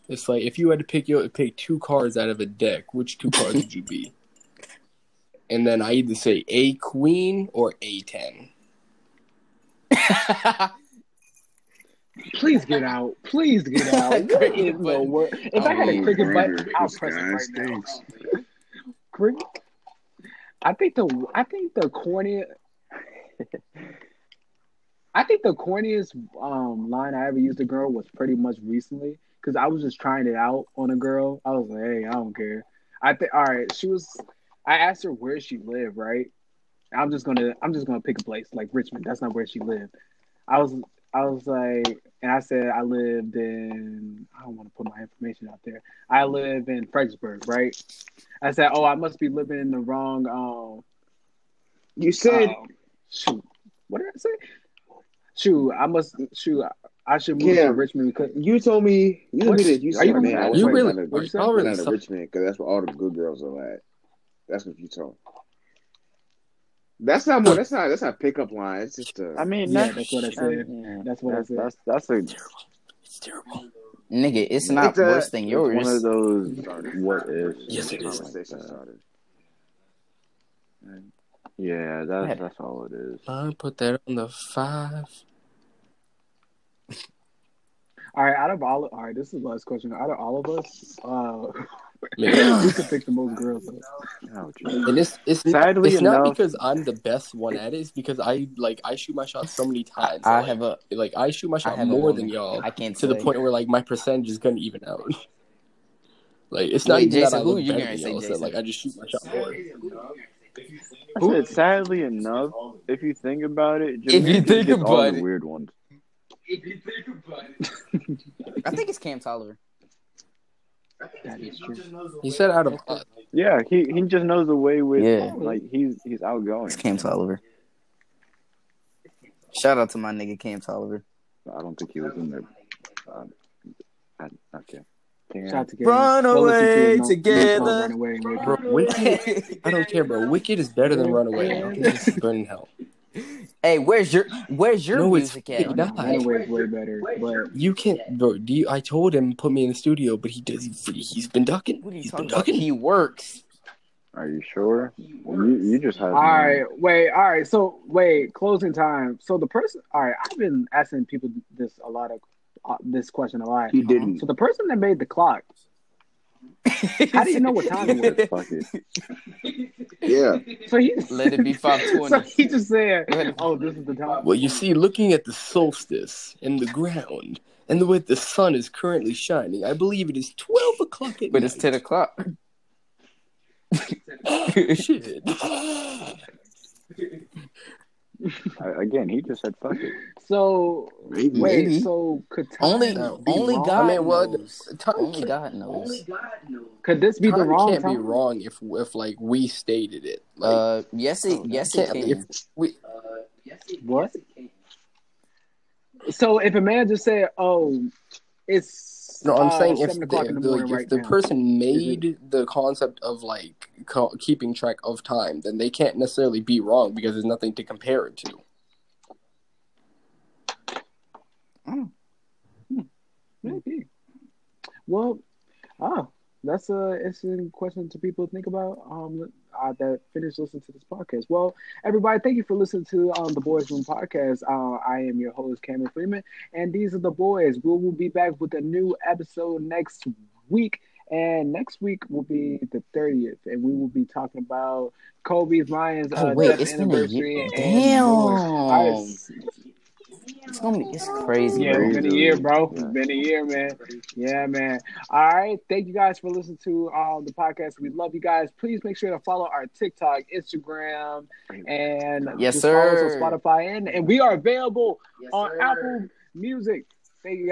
it's like if you had to pick your pick two cards out of a deck, which two cards would you be? And then I either say a queen or a ten. Please get out! Please get out! What Cricket in the button. world? If I had a Oh, cricket Brandon, button, I'll press it guy right stinks. now. Cricket. I think the I think the corniest. I think the corniest um, line I ever used a girl was pretty much recently because I was just trying it out on a girl. I was like, "Hey, I don't care." I think all right. She was. I asked her where she lived. Right. I'm just gonna. I'm just gonna pick a place like Richmond. That's not where she lived. I was. I was like, and I said I lived in. I don't want to put my information out there. I live in Fredericksburg, right? I said, oh, I must be living in the wrong. Um, You said um, shoot, what did I say? Shoot, I must shoot. I should move Yeah. to Richmond because you told me you told me that you Are said you man, I was you like, really- not a- you say? not Y'all really a suck. Richmond because that's where all the good girls are at. That's what you told. That's not more. That's not. That's not pickup line. It's just a. I mean, Yeah, that's, that's what I said. yeah, That's what I that's, said. that's that's a It's terrible. Nigga, it's not It's a- worse than it's one of those what if Yes, it is. Like that. Yeah, that's that's all it is. I put that on the five. all right. Out of all, all right. This is the last question. Out of all of us, uh, Man. we could pick the most girls. Ouch. And it's it's Sadly it's not enough- because I'm the best one at it. It's because I like I shoot my shot so many times. I like, have a. like I shoot my shot more than y'all I can't to the point where like my percentage is gonna even out. like it's not Wait, even Jason, that I who look you better than y'all. So, like I just shoot my shot more. I said, sadly enough, if you think about it, If you Jamaica think gets all about the it. weird ones. If you think about it, I think it's Cam Tolliver. That is true. He said out of uh, Yeah, he he just knows the way with Yeah. like he's he's outgoing. It's Cam Tolliver. Shout out to my nigga Cam Tolliver. I don't think he was in there. Um, I, okay. Damn. Shout out to Gary. Run Go listen to away his no- together. no Run away. with- bro. Wicked. I don't care, bro. Wicked is better than Runaway. I can just burn in hell. Hey, where's your where's your No, it's music at? fucking not. Runaway is way better, but You can't, bro. Do you, I told him put me in the studio, but he does. He, he's been ducking. What are you He's talking been about? He works. Are you sure? You you just have. All right, wait, all right. So wait, closing time. So the person, all right. I've been asking people this a lot of uh, this question a lot. He didn't. So the person that made the clock, how do you know what time it was? Fuck it. Yeah. So he Let it be five twenty. So 520. he just said, "Oh, this is the time." Well, you see, looking at the solstice and the ground and the way the sun is currently shining, I believe it is twelve o'clock at But it's ten o'clock. Oh, shit. I, again, he just said fuck it. So Maybe. wait, Maybe. so could time Only be only wrong? God I mean, well, knows. time Only can't- God knows. Could this be the Time wrong can't time? be wrong if if like we stated it. Like, Uh, yes, it yes it can't- can. if we, What? So if a man just said, "Oh, it's no, I'm uh, saying if the, the the- if right the person made the concept of like co- keeping track of time, then they can't necessarily be wrong because there's nothing to compare it to. Maybe. Well, ah, that's a interesting question to people to think about. Um, uh, that finish listening to this podcast. Well, everybody, thank you for listening to um the Boys Room podcast. Uh, I am your host Cameron Freeman, and these are the boys. We will be back with a new episode next week. And next week will be the 30th, and we will be talking about Kobe's Lions uh, Oh, wait, death it's been a anniversary year. and more. All right, Damn. S- gonna be it's crazy, Yeah, bro. it's been a year, bro. It's been a year, man. Yeah, man. All right. Thank you guys for listening to um, the podcast. We love you guys. Please make sure to follow our TikTok, Instagram, and Yes, just follow us sir. on Spotify. And, and we are available on Apple Music. Thank you guys.